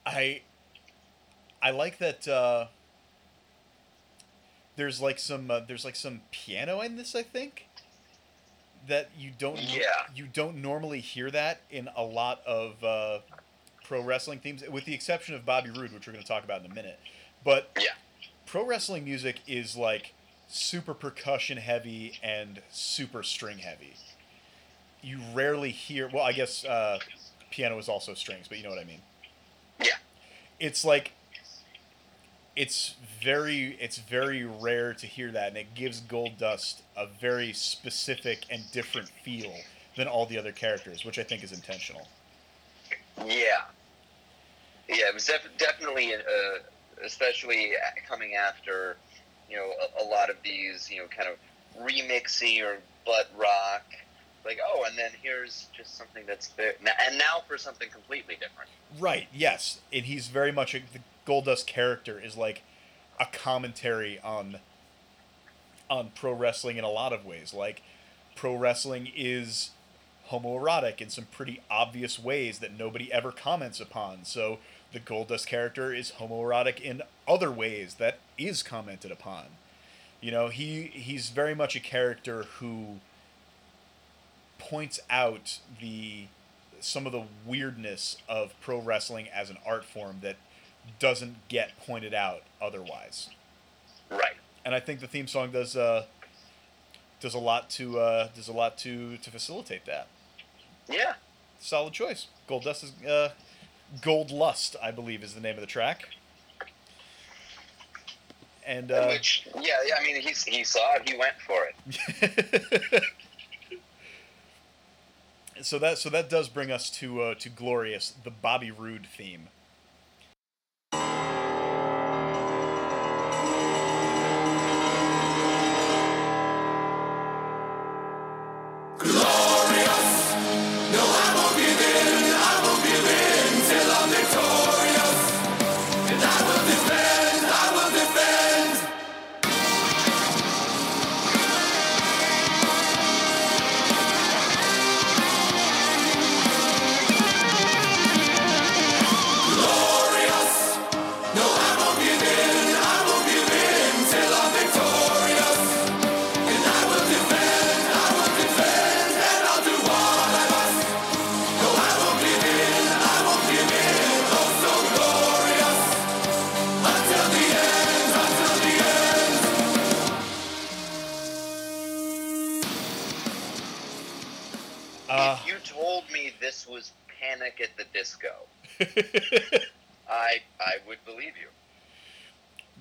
I. I like that. Uh, there's like some uh, there's like some piano in this. I think that you don't Yeah. you don't normally hear that in a lot of uh, pro wrestling themes, with the exception of Bobby Roode, which we're going to talk about in a minute. But Yeah. pro wrestling music is like super percussion heavy and super string heavy. You rarely hear. Well, I guess uh, piano is also strings, but you know what I mean. Yeah. It's like it's very it's very rare to hear that, and it gives Goldust a very specific and different feel than all the other characters, which I think is intentional. Yeah. Yeah, it was def- definitely, uh, especially coming after, you know, a, a lot of these, you know, kind of remixy or butt rock. Like, oh, and then here's just something that's there. And now for something completely different. Right. Yes, and he's very much a, the Goldust character is like a commentary on on pro wrestling in a lot of ways. Like pro wrestling is homoerotic in some pretty obvious ways that nobody ever comments upon. So the Goldust character is homoerotic in other ways that is commented upon. You know, he he's very much a character who points out the some of the weirdness of pro wrestling as an art form that doesn't get pointed out otherwise. Right. And I think the theme song does uh, does a lot to uh, does a lot to to facilitate that. Yeah. Solid choice. Goldust is uh, Gold Lust, I believe, is the name of the track. And uh, Which, yeah, yeah, I mean, he's, he saw it, he went for it. so that so that does bring us to uh, to glorious the Bobby Roode theme. Panic at the Disco, I I would believe you.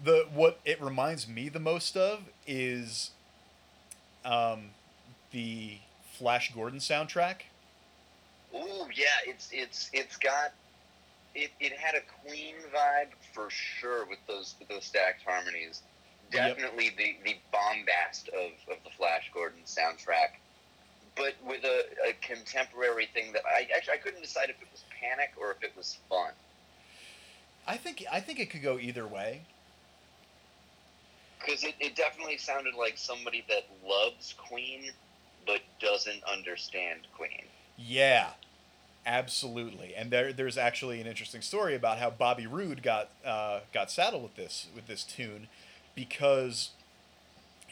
the what it reminds me the most of is um, the Flash Gordon soundtrack. Ooh, yeah, it's it's it's got it, it had a Queen vibe for sure with those with those stacked harmonies. Yep. Definitely the, the bombast of, of the Flash Gordon soundtrack, but with a, a contemporary thing that I actually I couldn't decide if it was Panic or if it was fun. I think I think it could go either way. Because it, it definitely sounded like somebody that loves Queen but doesn't understand Queen. Yeah, absolutely. And there there's actually an interesting story about how Bobby Roode got uh, got saddled with this with this tune because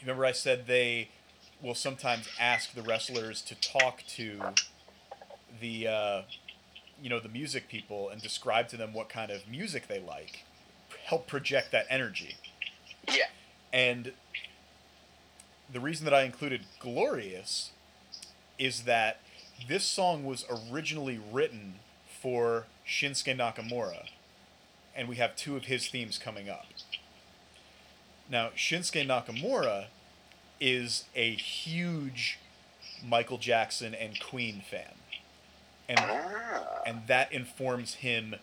remember I said they will sometimes ask the wrestlers to talk to the uh, you know the music people and describe to them what kind of music they like help project that energy Yeah. and the reason that I included Glorious is that this song was originally written for Shinsuke Nakamura, and we have two of his themes coming up. Now, Shinsuke Nakamura is a huge Michael Jackson and Queen fan. And Ah. and that informs him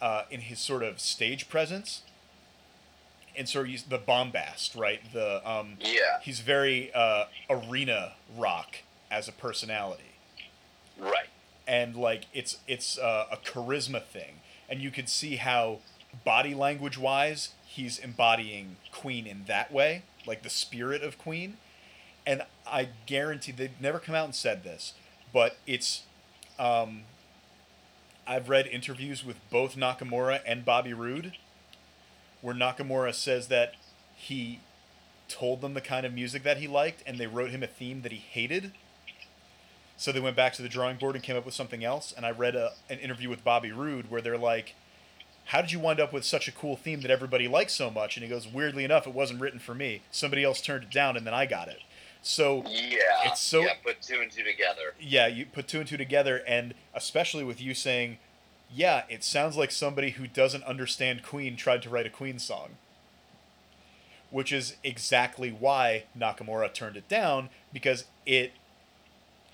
uh, in his sort of stage presence and sort of he's the bombast, right? The um, Yeah. he's very uh, arena rock as a personality, Right. and like it's it's uh, a charisma thing, and you could see how body language wise he's embodying Queen in that way, like the spirit of Queen, and I guarantee they've never come out and said this, but it's um, I've read interviews with both Nakamura and Bobby Roode where Nakamura says that he told them the kind of music that he liked and they wrote him a theme that he hated. So they went back to the drawing board and came up with something else. And I read a, an interview with Bobby Roode where they're like, How did you wind up with such a cool theme that everybody likes so much? And he goes, Weirdly enough, it wasn't written for me. Somebody else turned it down and then I got it. So Yeah. It's so- Yeah. Put two and two together. yeah, you put two and two together, and especially with you saying, yeah, it sounds like somebody who doesn't understand Queen tried to write a Queen song. Which is exactly why Nakamura turned it down because it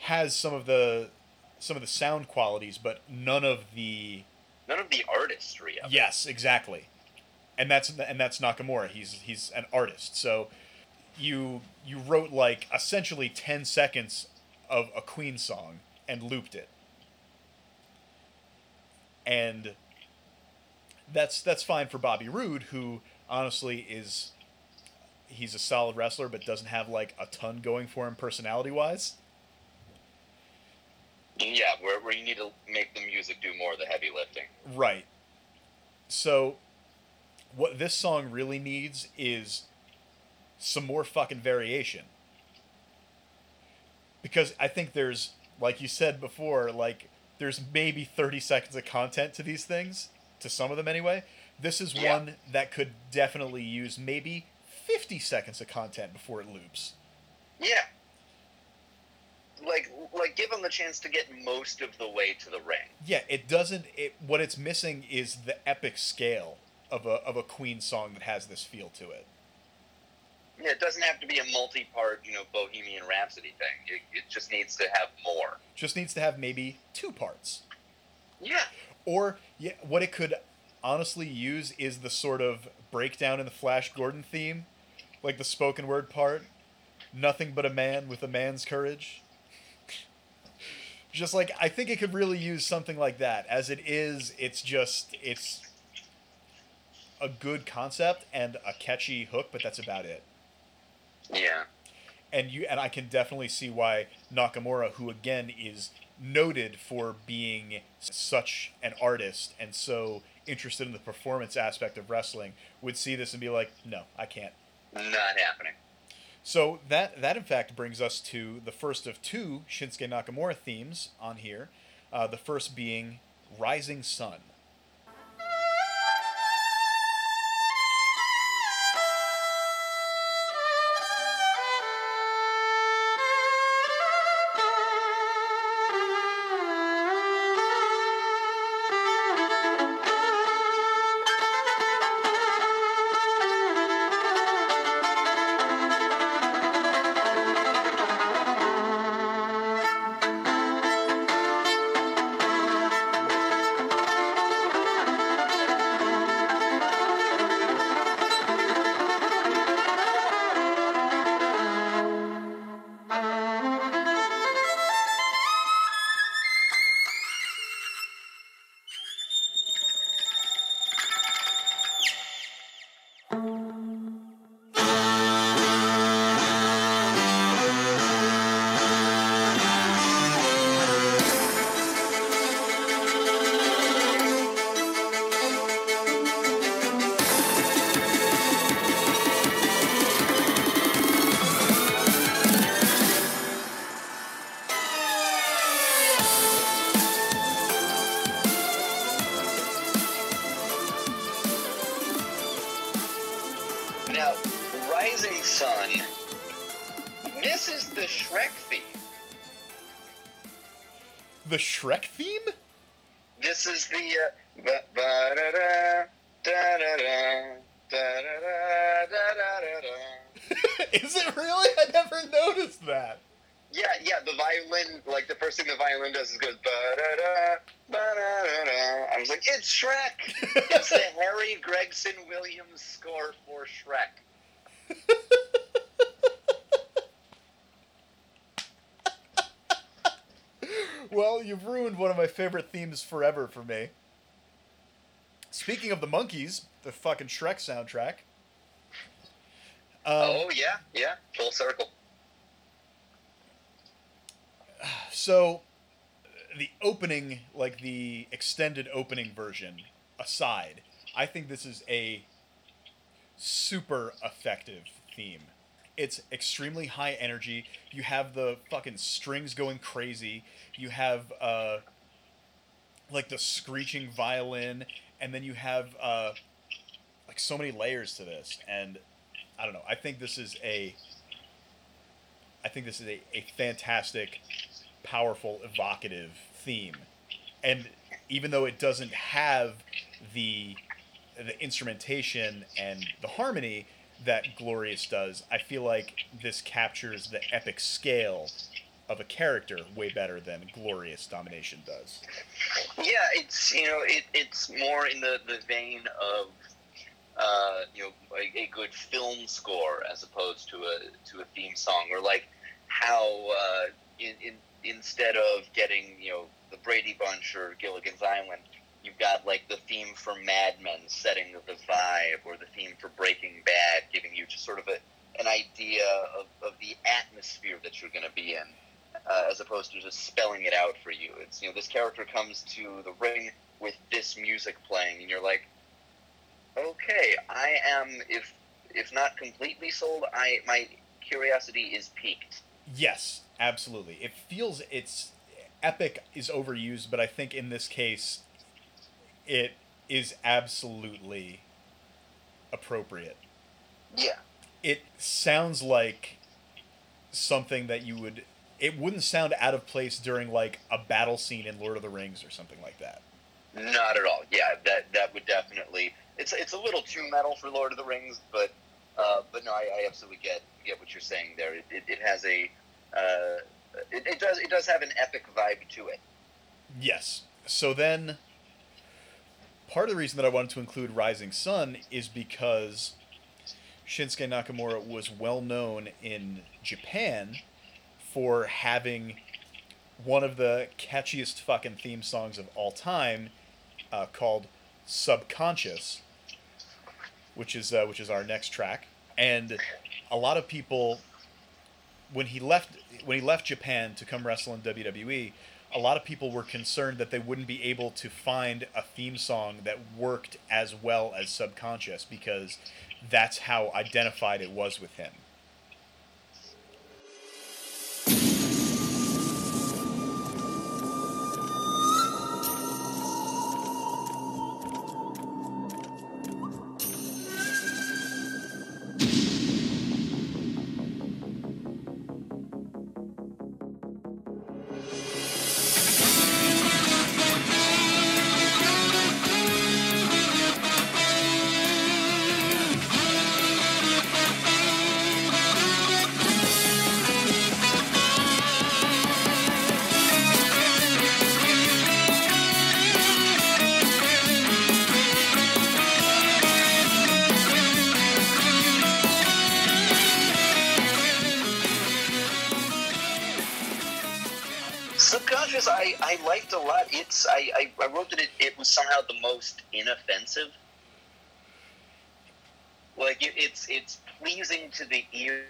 has some of the some of the sound qualities, but none of the None of the artistry of it. Yes, exactly. And that's and that's Nakamura. He's he's an artist. So you you wrote like essentially 10 seconds of a Queen song and looped it. And that's that's fine for Bobby Roode who honestly is he's a solid wrestler but doesn't have like a ton going for him personality wise. Yeah, where, where you need to make the music do more of the heavy lifting. Right. So, what this song really needs is some more fucking variation. Because I think there's, like you said before, like, there's maybe 30 seconds of content to these things, to some of them anyway. This is Yeah. one that could definitely use maybe 50 seconds of content before it loops. Yeah. Like, like, give him the chance to get most of the way to the ring. Yeah, it doesn't. It what it's missing is the epic scale of a of a Queen song that has this feel to it. Yeah, it doesn't have to be a multi-part, you know, Bohemian Rhapsody thing. It, it just needs to have more. Just needs to have maybe two parts. Yeah. Or yeah, what it could honestly use is the sort of breakdown in the Flash Gordon theme, like the spoken word part. Nothing but a man with a man's courage. Just like I think it could really use something like that. As it is, it's just it's a good concept and a catchy hook, but that's about it. Yeah. and you and I can definitely see why Nakamura, who again is noted for being such an artist and so interested in the performance aspect of wrestling, would see this and be like, "No, I can't." Not happening. So that that in fact brings us to the first of two Shinsuke Nakamura themes on here. Uh, the first being "Rising Sun." Forever for me. Speaking of the Monkees, the fucking Shrek soundtrack. Um, oh yeah, yeah, full circle. So, the opening, like the extended opening version aside, I think this is a super effective theme. It's extremely high energy. You have the fucking strings going crazy. You have uh, like the screeching violin, and then you have uh, like so many layers to this. And I don't know. I think this is a. I think this is a, a fantastic powerful, evocative theme. And even though it doesn't have the the instrumentation and the harmony that Glorious does, I feel like this captures the epic scale of a character way better than Glorious Domination does. Yeah, it's you know it, it's more in the, the vein of uh, you know a, a good film score as opposed to a to a theme song, or like how uh, in, in instead of getting you know the Brady Bunch or Gilligan's Island, you've got like the theme for Mad Men setting the vibe, or the theme for Breaking Bad giving you just sort of a an idea of, of the atmosphere that you're going to be in uh, as opposed to just spelling it out for you. It's you know this character comes to the ring with this music playing, and you're like, okay, I am if if not completely sold, I my curiosity is piqued. Yes, absolutely. It feels it's epic is overused, but I think in this case it is absolutely appropriate. Yeah, It sounds like something that you would it wouldn't sound out of place during like a battle scene in Lord of the Rings or something like that. not at all. Yeah, that that would definitely. It's it's a little too metal for Lord of the Rings, but uh, but no, I, I absolutely get get what you're saying there. It, it, it has a uh, it, it does it does have an epic vibe to it. Yes. So then, part of the reason that I wanted to include Rising Sun is because Shinsuke Nakamura was well known in Japan for having one of the catchiest fucking theme songs of all time, uh, called "Subconscious," which is uh, which is our next track, and a lot of people when he left when he left Japan to come wrestle in WWE, a lot of people were concerned that they wouldn't be able to find a theme song that worked as well as Subconscious because that's how identified it was with him. Inoffensive. Like it's it's pleasing to the ear.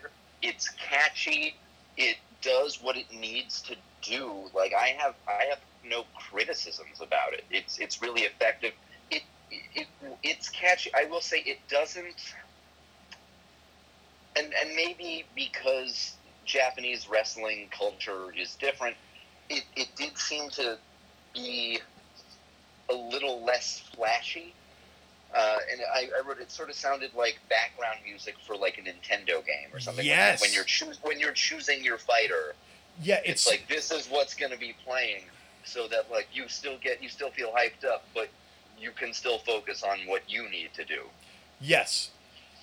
It's catchy. It does what it needs to do. Like I have I have no criticisms about it. It's it's really effective. It, it it's catchy. I will say it doesn't. And and maybe because Japanese wrestling culture is different, it, it did seem to be a little less flashy. Uh, and I, I wrote it sort of sounded like background music for like a Nintendo game or something. Yes. When, you're choos- when you're choosing your fighter, Yeah, it's, it's, like this is what's going to be playing, so that like you still get you still feel hyped up, but you can still focus on what you need to do. Yes,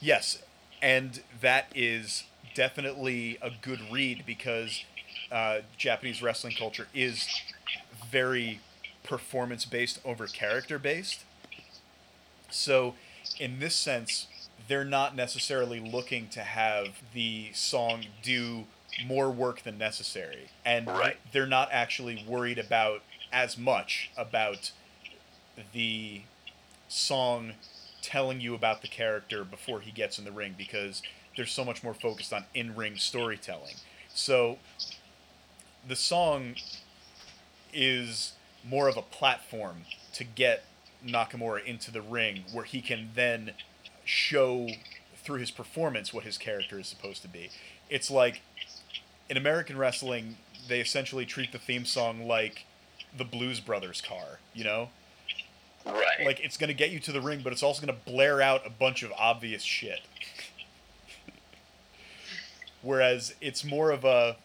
yes, and that is definitely a good read because uh, Japanese wrestling culture is very performance based over character based. So, in this sense, they're not necessarily looking to have the song do more work than necessary, and Right. they're not actually worried about as much about the song telling you about the character before he gets in the ring because they're so much more focused on in-ring storytelling. So the song is more of a platform to get Nakamura into the ring where he can then show through his performance what his character is supposed to be. It's like in American wrestling, they essentially treat the theme song like the Blues Brothers car, you know? Right. like it's going to get you to the ring but it's also going to blare out a bunch of obvious shit whereas it's more of a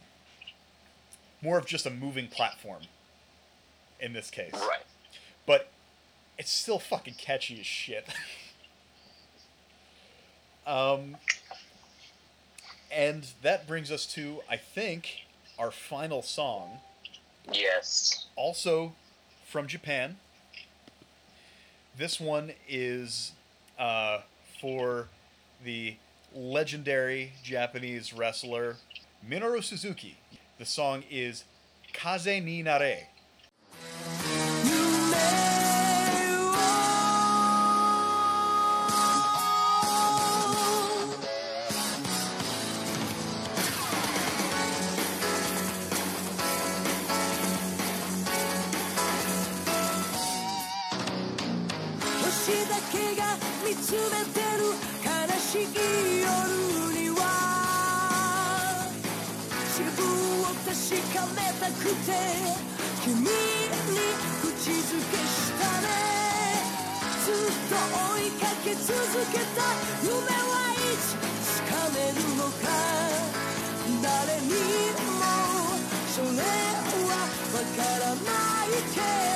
more of just a moving platform in this case right. but it's still fucking catchy as shit um and that brings us to i think our final song Yes. also from Japan. This one is uh, for the legendary Japanese wrestler Minoru Suzuki. The song is Kaze ni Nare. くて君に口づけしたね。ずっと追いかけ続けた。夢はいつ掴めるのか。誰にもそれはわからないけど。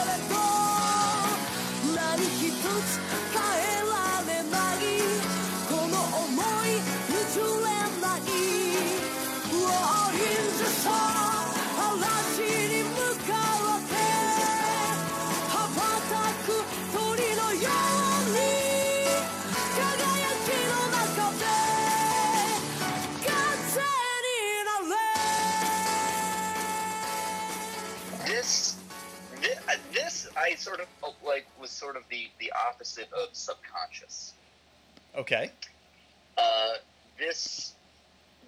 I sort of felt like was sort of the the opposite of subconscious. Okay. Uh, this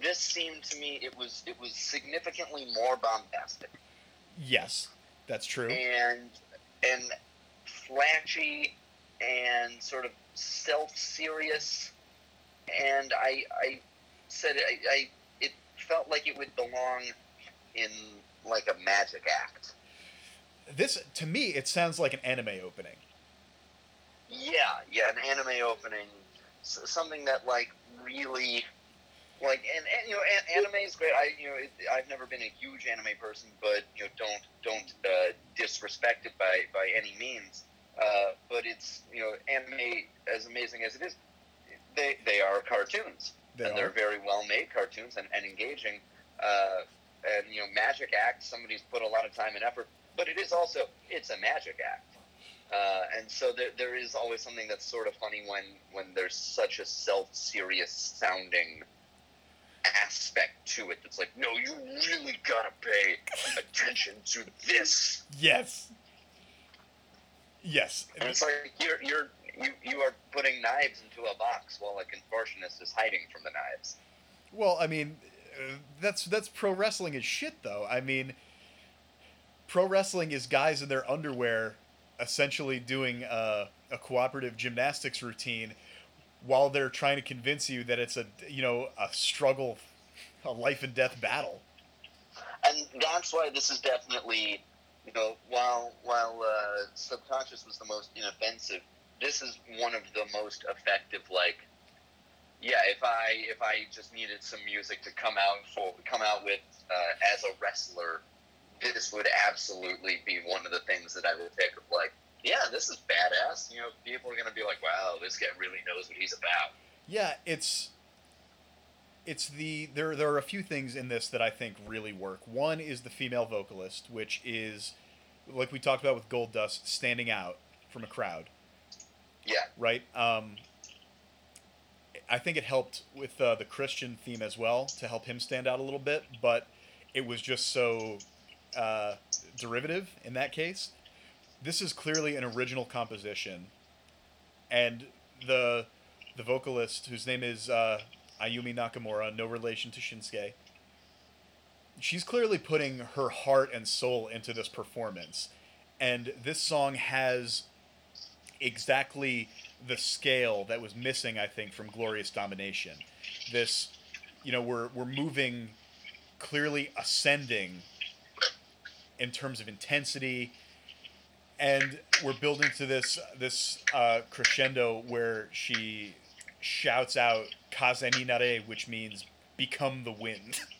this seemed to me it was it was significantly more bombastic Yes, that's true. and and flashy and sort of self serious and I I said I, I it felt like it would belong in like a magic act. This, to me, it sounds like an anime opening. Yeah, yeah, an anime opening, something that like really, like, and, and you know, an, anime is great. I you know, it, I've never been a huge anime person, but you know, don't don't uh, disrespect it by by any means. Uh, but it's you know, anime as amazing as it is, they they are cartoons, They and are. they're very well made cartoons and, and engaging. Uh, and you know, magic acts. Somebody's put a lot of time and effort, but it is also it's a magic act. Uh, and so there, there is always something that's sort of funny when, when there's such a self-serious sounding aspect to it that's like, no, you really gotta pay attention to this. Yes. Yes. And it's like you're you're you, you are putting knives into a box while a contortionist is hiding from the knives. Well, I mean, uh, that's that's pro wrestling is shit, though. I mean, pro wrestling is guys in their underwear, essentially doing uh, a cooperative gymnastics routine, while they're trying to convince you that it's a you know a struggle, a life and death battle. and that's why this is definitely, you know, while while uh, subconscious was the most inoffensive, this is one of the most effective like yeah if i if i just needed some music to come out for come out with uh, as a wrestler this would absolutely be one of the things that i would pick of like yeah this is badass you know people are gonna be like wow this guy really knows what he's about Yeah, it's it's the there there are a few things in this that I think really work. One is the female vocalist, which is like we talked about with Goldust, standing out from a crowd, yeah right? Um, I think it helped with uh, the Christian theme as well to help him stand out a little bit, but it was just so uh, derivative in that case. This is clearly an original composition, and the the vocalist whose name is uh, Ayumi Nakamura, no relation to Shinsuke. She's clearly putting her heart and soul into this performance, and this song has exactly the scale that was missing, I think, from Glorious Domination. This, you know, we're we're moving clearly ascending in terms of intensity, and we're building to this this uh, crescendo where she shouts out "Kaze ni nare," which means "become the wind."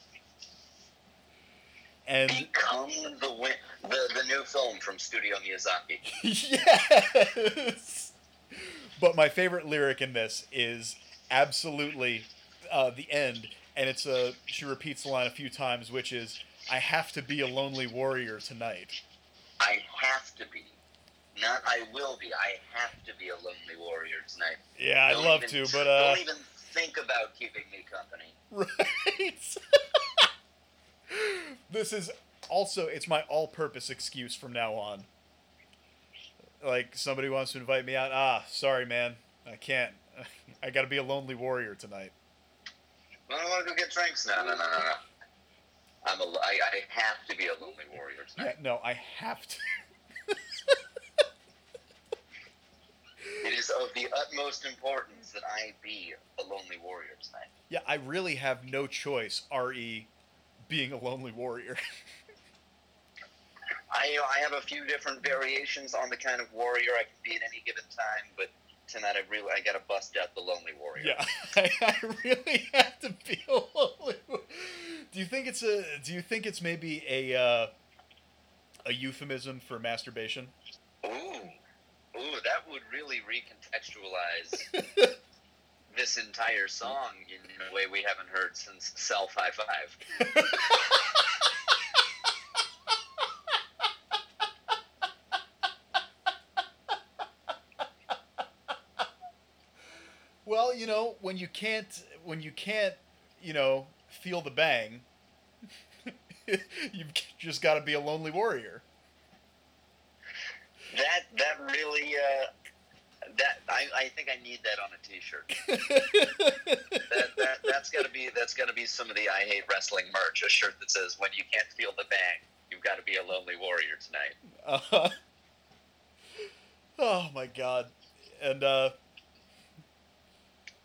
and become the wind. the, the new film from studio miyazaki yes. But my favorite lyric in this is absolutely uh, the end, and it's a she repeats the line a few times, which is "I have to be a lonely warrior tonight." I have to be. Not I will be. I have to be a lonely warrior tonight. Yeah, I'd Don't love even- to, but uh, don't even think about keeping me company. right. this is also it's my all-purpose excuse from now on. Like somebody wants to invite me out. Ah, sorry, man, I can't. I got to be a lonely warrior tonight. I want to go get drinks. No, no, no, no, no. I'm a. I, I have to be a lonely warrior Yeah, tonight. no, I have to. It is of the utmost importance that I be a lonely warrior tonight. Yeah, I really have no choice. Re, being a lonely warrior. I you know, I have a few different variations on the kind of warrior I can be at any given time, but tonight I really I gotta bust out the lonely warrior. yeah, I, I really have to be a lonely. Do you think it's a? Do you think it's maybe a uh, a euphemism for masturbation? Ooh, ooh, that would really recontextualize this entire song in a way we haven't heard since Self High Five. Well, you know, when you can't, when you can't, you know, feel the bang, you've just got to be a lonely warrior. That that really uh, that I, I think I need that on a T-shirt. that, that that's gotta be that's gotta be some of the I hate wrestling merch. A shirt that says "When you can't feel the bang, you've got to be a lonely warrior tonight." Uh, oh my god. And uh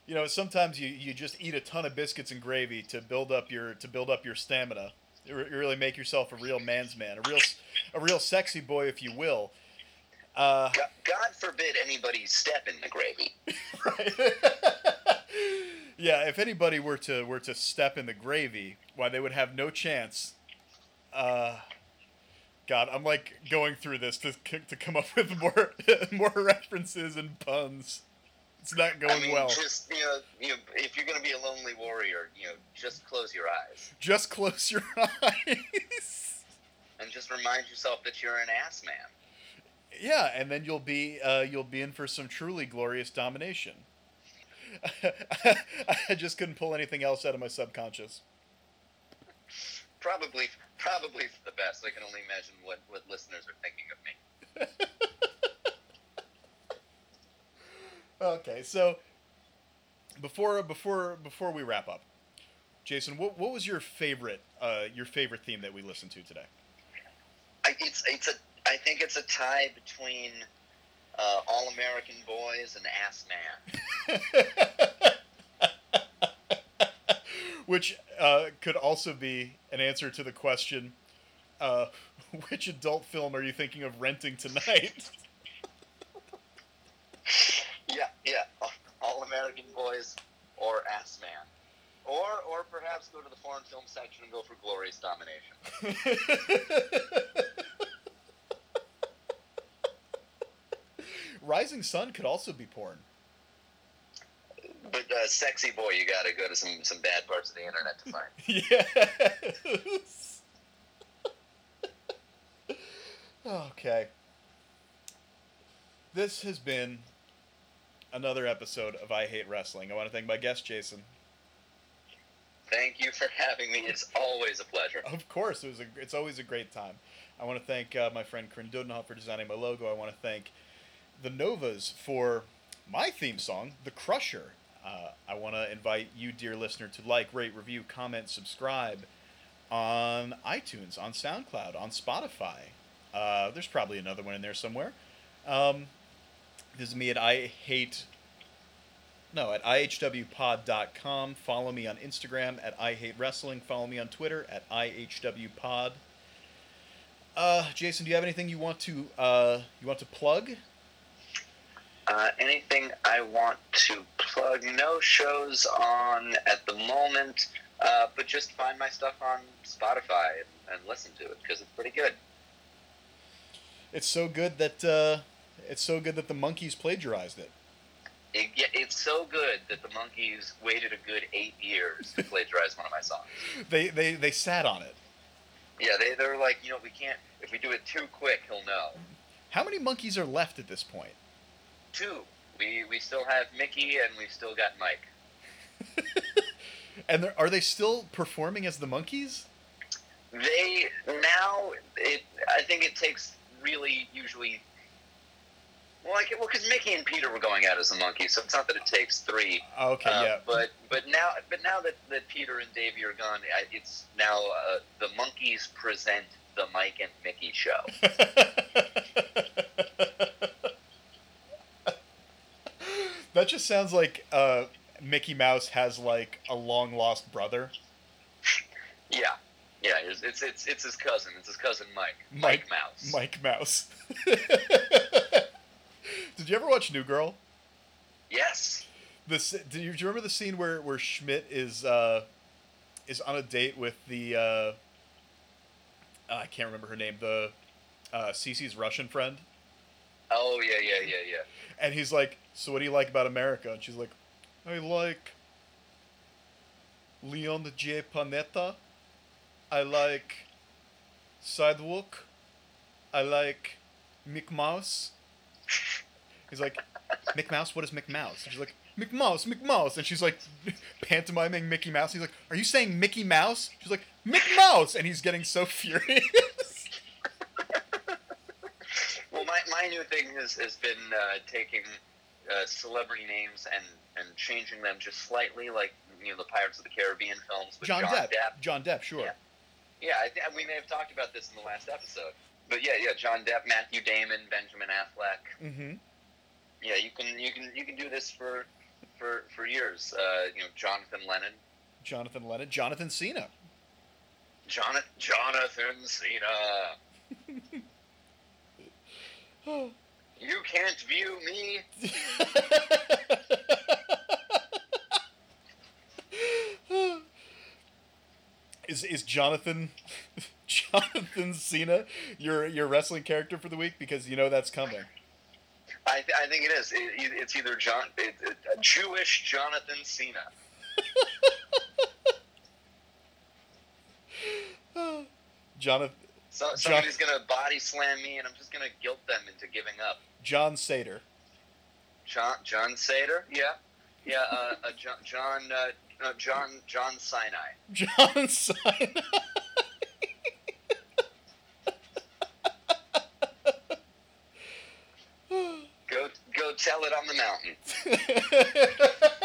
you know, sometimes you, you just eat a ton of biscuits and gravy to build up your to build up your stamina. You really make yourself a real man's man, a real a real sexy boy if you will. Uh God, God forbid anybody step in the gravy. right. yeah, if anybody were to were to step in the gravy, why they would have no chance. Uh, God, I'm like going through this to to come up with more more references and puns. It's not going I mean, well. just you know, you know, if you're gonna be a lonely warrior, you know, just close your eyes Just close your eyes. and just remind yourself that you're an ass man. yeah, and then you'll be uh, you'll be in for some truly glorious domination. I just couldn't pull anything else out of my subconscious. Probably, probably for the best. I can only imagine what what listeners are thinking of me. Okay, so before before before we wrap up, Jason, what what was your favorite uh, your favorite theme that we listened to today? I, it's it's a I think it's a tie between uh, All American Boys and Ass Man. Which uh, could also be an answer to the question, uh, which adult film are you thinking of renting tonight? Last Boys Or, Ass Man. or perhaps go to the foreign film section and go for Glorious Domination. Rising Sun could also be porn. But uh, sexy boy, you got to go to some some bad parts of the internet to find. Yes. okay. This has been another episode of I Hate Wrestling. I want to thank my guest, Jason. Thank you for having me. It's always a pleasure. Of course, it was a, it's always a great time. I want to thank uh, my friend Corinne Dudenhoff for designing my logo. I want to thank the Novas for my theme song, The Crusher. Uh, I want to invite you, dear listener, to like, rate, review, comment, subscribe on iTunes, on SoundCloud, on Spotify. Uh, there's probably another one in there somewhere. Um, visit me at I hate no at ihwpod.com. Follow me on Instagram at I hate wrestling. Follow me on Twitter at ihwpod. Uh, Jason, do you have anything you want to uh, you want to plug? Uh, anything I want to plug? No shows on at the moment, uh, but just find my stuff on Spotify and, and listen to it because it's pretty good. It's so good that uh, it's so good that the Monkees plagiarized it. It, yeah, it's so good that the Monkees waited a good eight years to plagiarize one of my songs. They they they sat on it. Yeah, they they're like, you know, we can't if we do it too quick, he'll know. How many Monkees are left at this point? Two, we we still have Mickey and we've still got Mike. And are they still performing as the Monkees? They now it I think it takes really usually. Well, like, well, because Mickey and Peter were going out as a monkey, so it's not that it takes three. Oh, Okay, Uh, yeah. But but now but now that, that Peter and Davey are gone, it's now uh, the Monkees present the Mike and Mickey show. that just sounds like uh, Mickey Mouse has like a long lost brother. yeah, yeah. It's, it's it's it's his cousin. It's his cousin Mike. Mike- Mike Mouse. Mike Mouse. Did you ever watch New Girl? Yes. This do you, do you remember the scene where where Schmidt is uh, is on a date with the uh, I can't remember her name the uh, Cece's Russian friend, Oh yeah yeah yeah yeah. and he's like, "So what do you like about America?" And she's like, "I like Leon J. Panetta. I like Sidewalk. I like Mick Mouse." He's like, Mick Mouse? What is Mick Mouse? And she's like, Mick Mouse, Mick Mouse. And she's like, pantomiming Mickey Mouse. He's like, Are you saying Mickey Mouse? She's like, Mick Mouse. And he's getting so furious. Well, my, my new thing has, has been uh, taking uh, celebrity names and, and changing them just slightly, like you know the Pirates of the Caribbean films with John, John, Depp. Depp. John Depp, sure. Yeah. Yeah, I th- we may have talked about this in the last episode. But yeah, yeah, John Depp, Matthew Damon, Benjamin Affleck. Mm-hmm. Yeah, you can you can you can do this for for for years. Uh, you know, Jonathan Lennon, Jonathan Lennon. Jonathan Cena. Jonathan Jonathan Cena. You can't view me. is is Jonathan Jonathan Cena your your wrestling character for the week? Because you know that's coming. I, th- I think it is. It, it- it's either John, it, it, a Jewish Jonathan Cena. Jonathan So, John- somebody's gonna body slam me, and I'm just gonna guilt them into giving up. John Sater. John John Sater, yeah, yeah. Uh, uh, John John uh, John John Sinai. John Cena. Tell it on the mountain.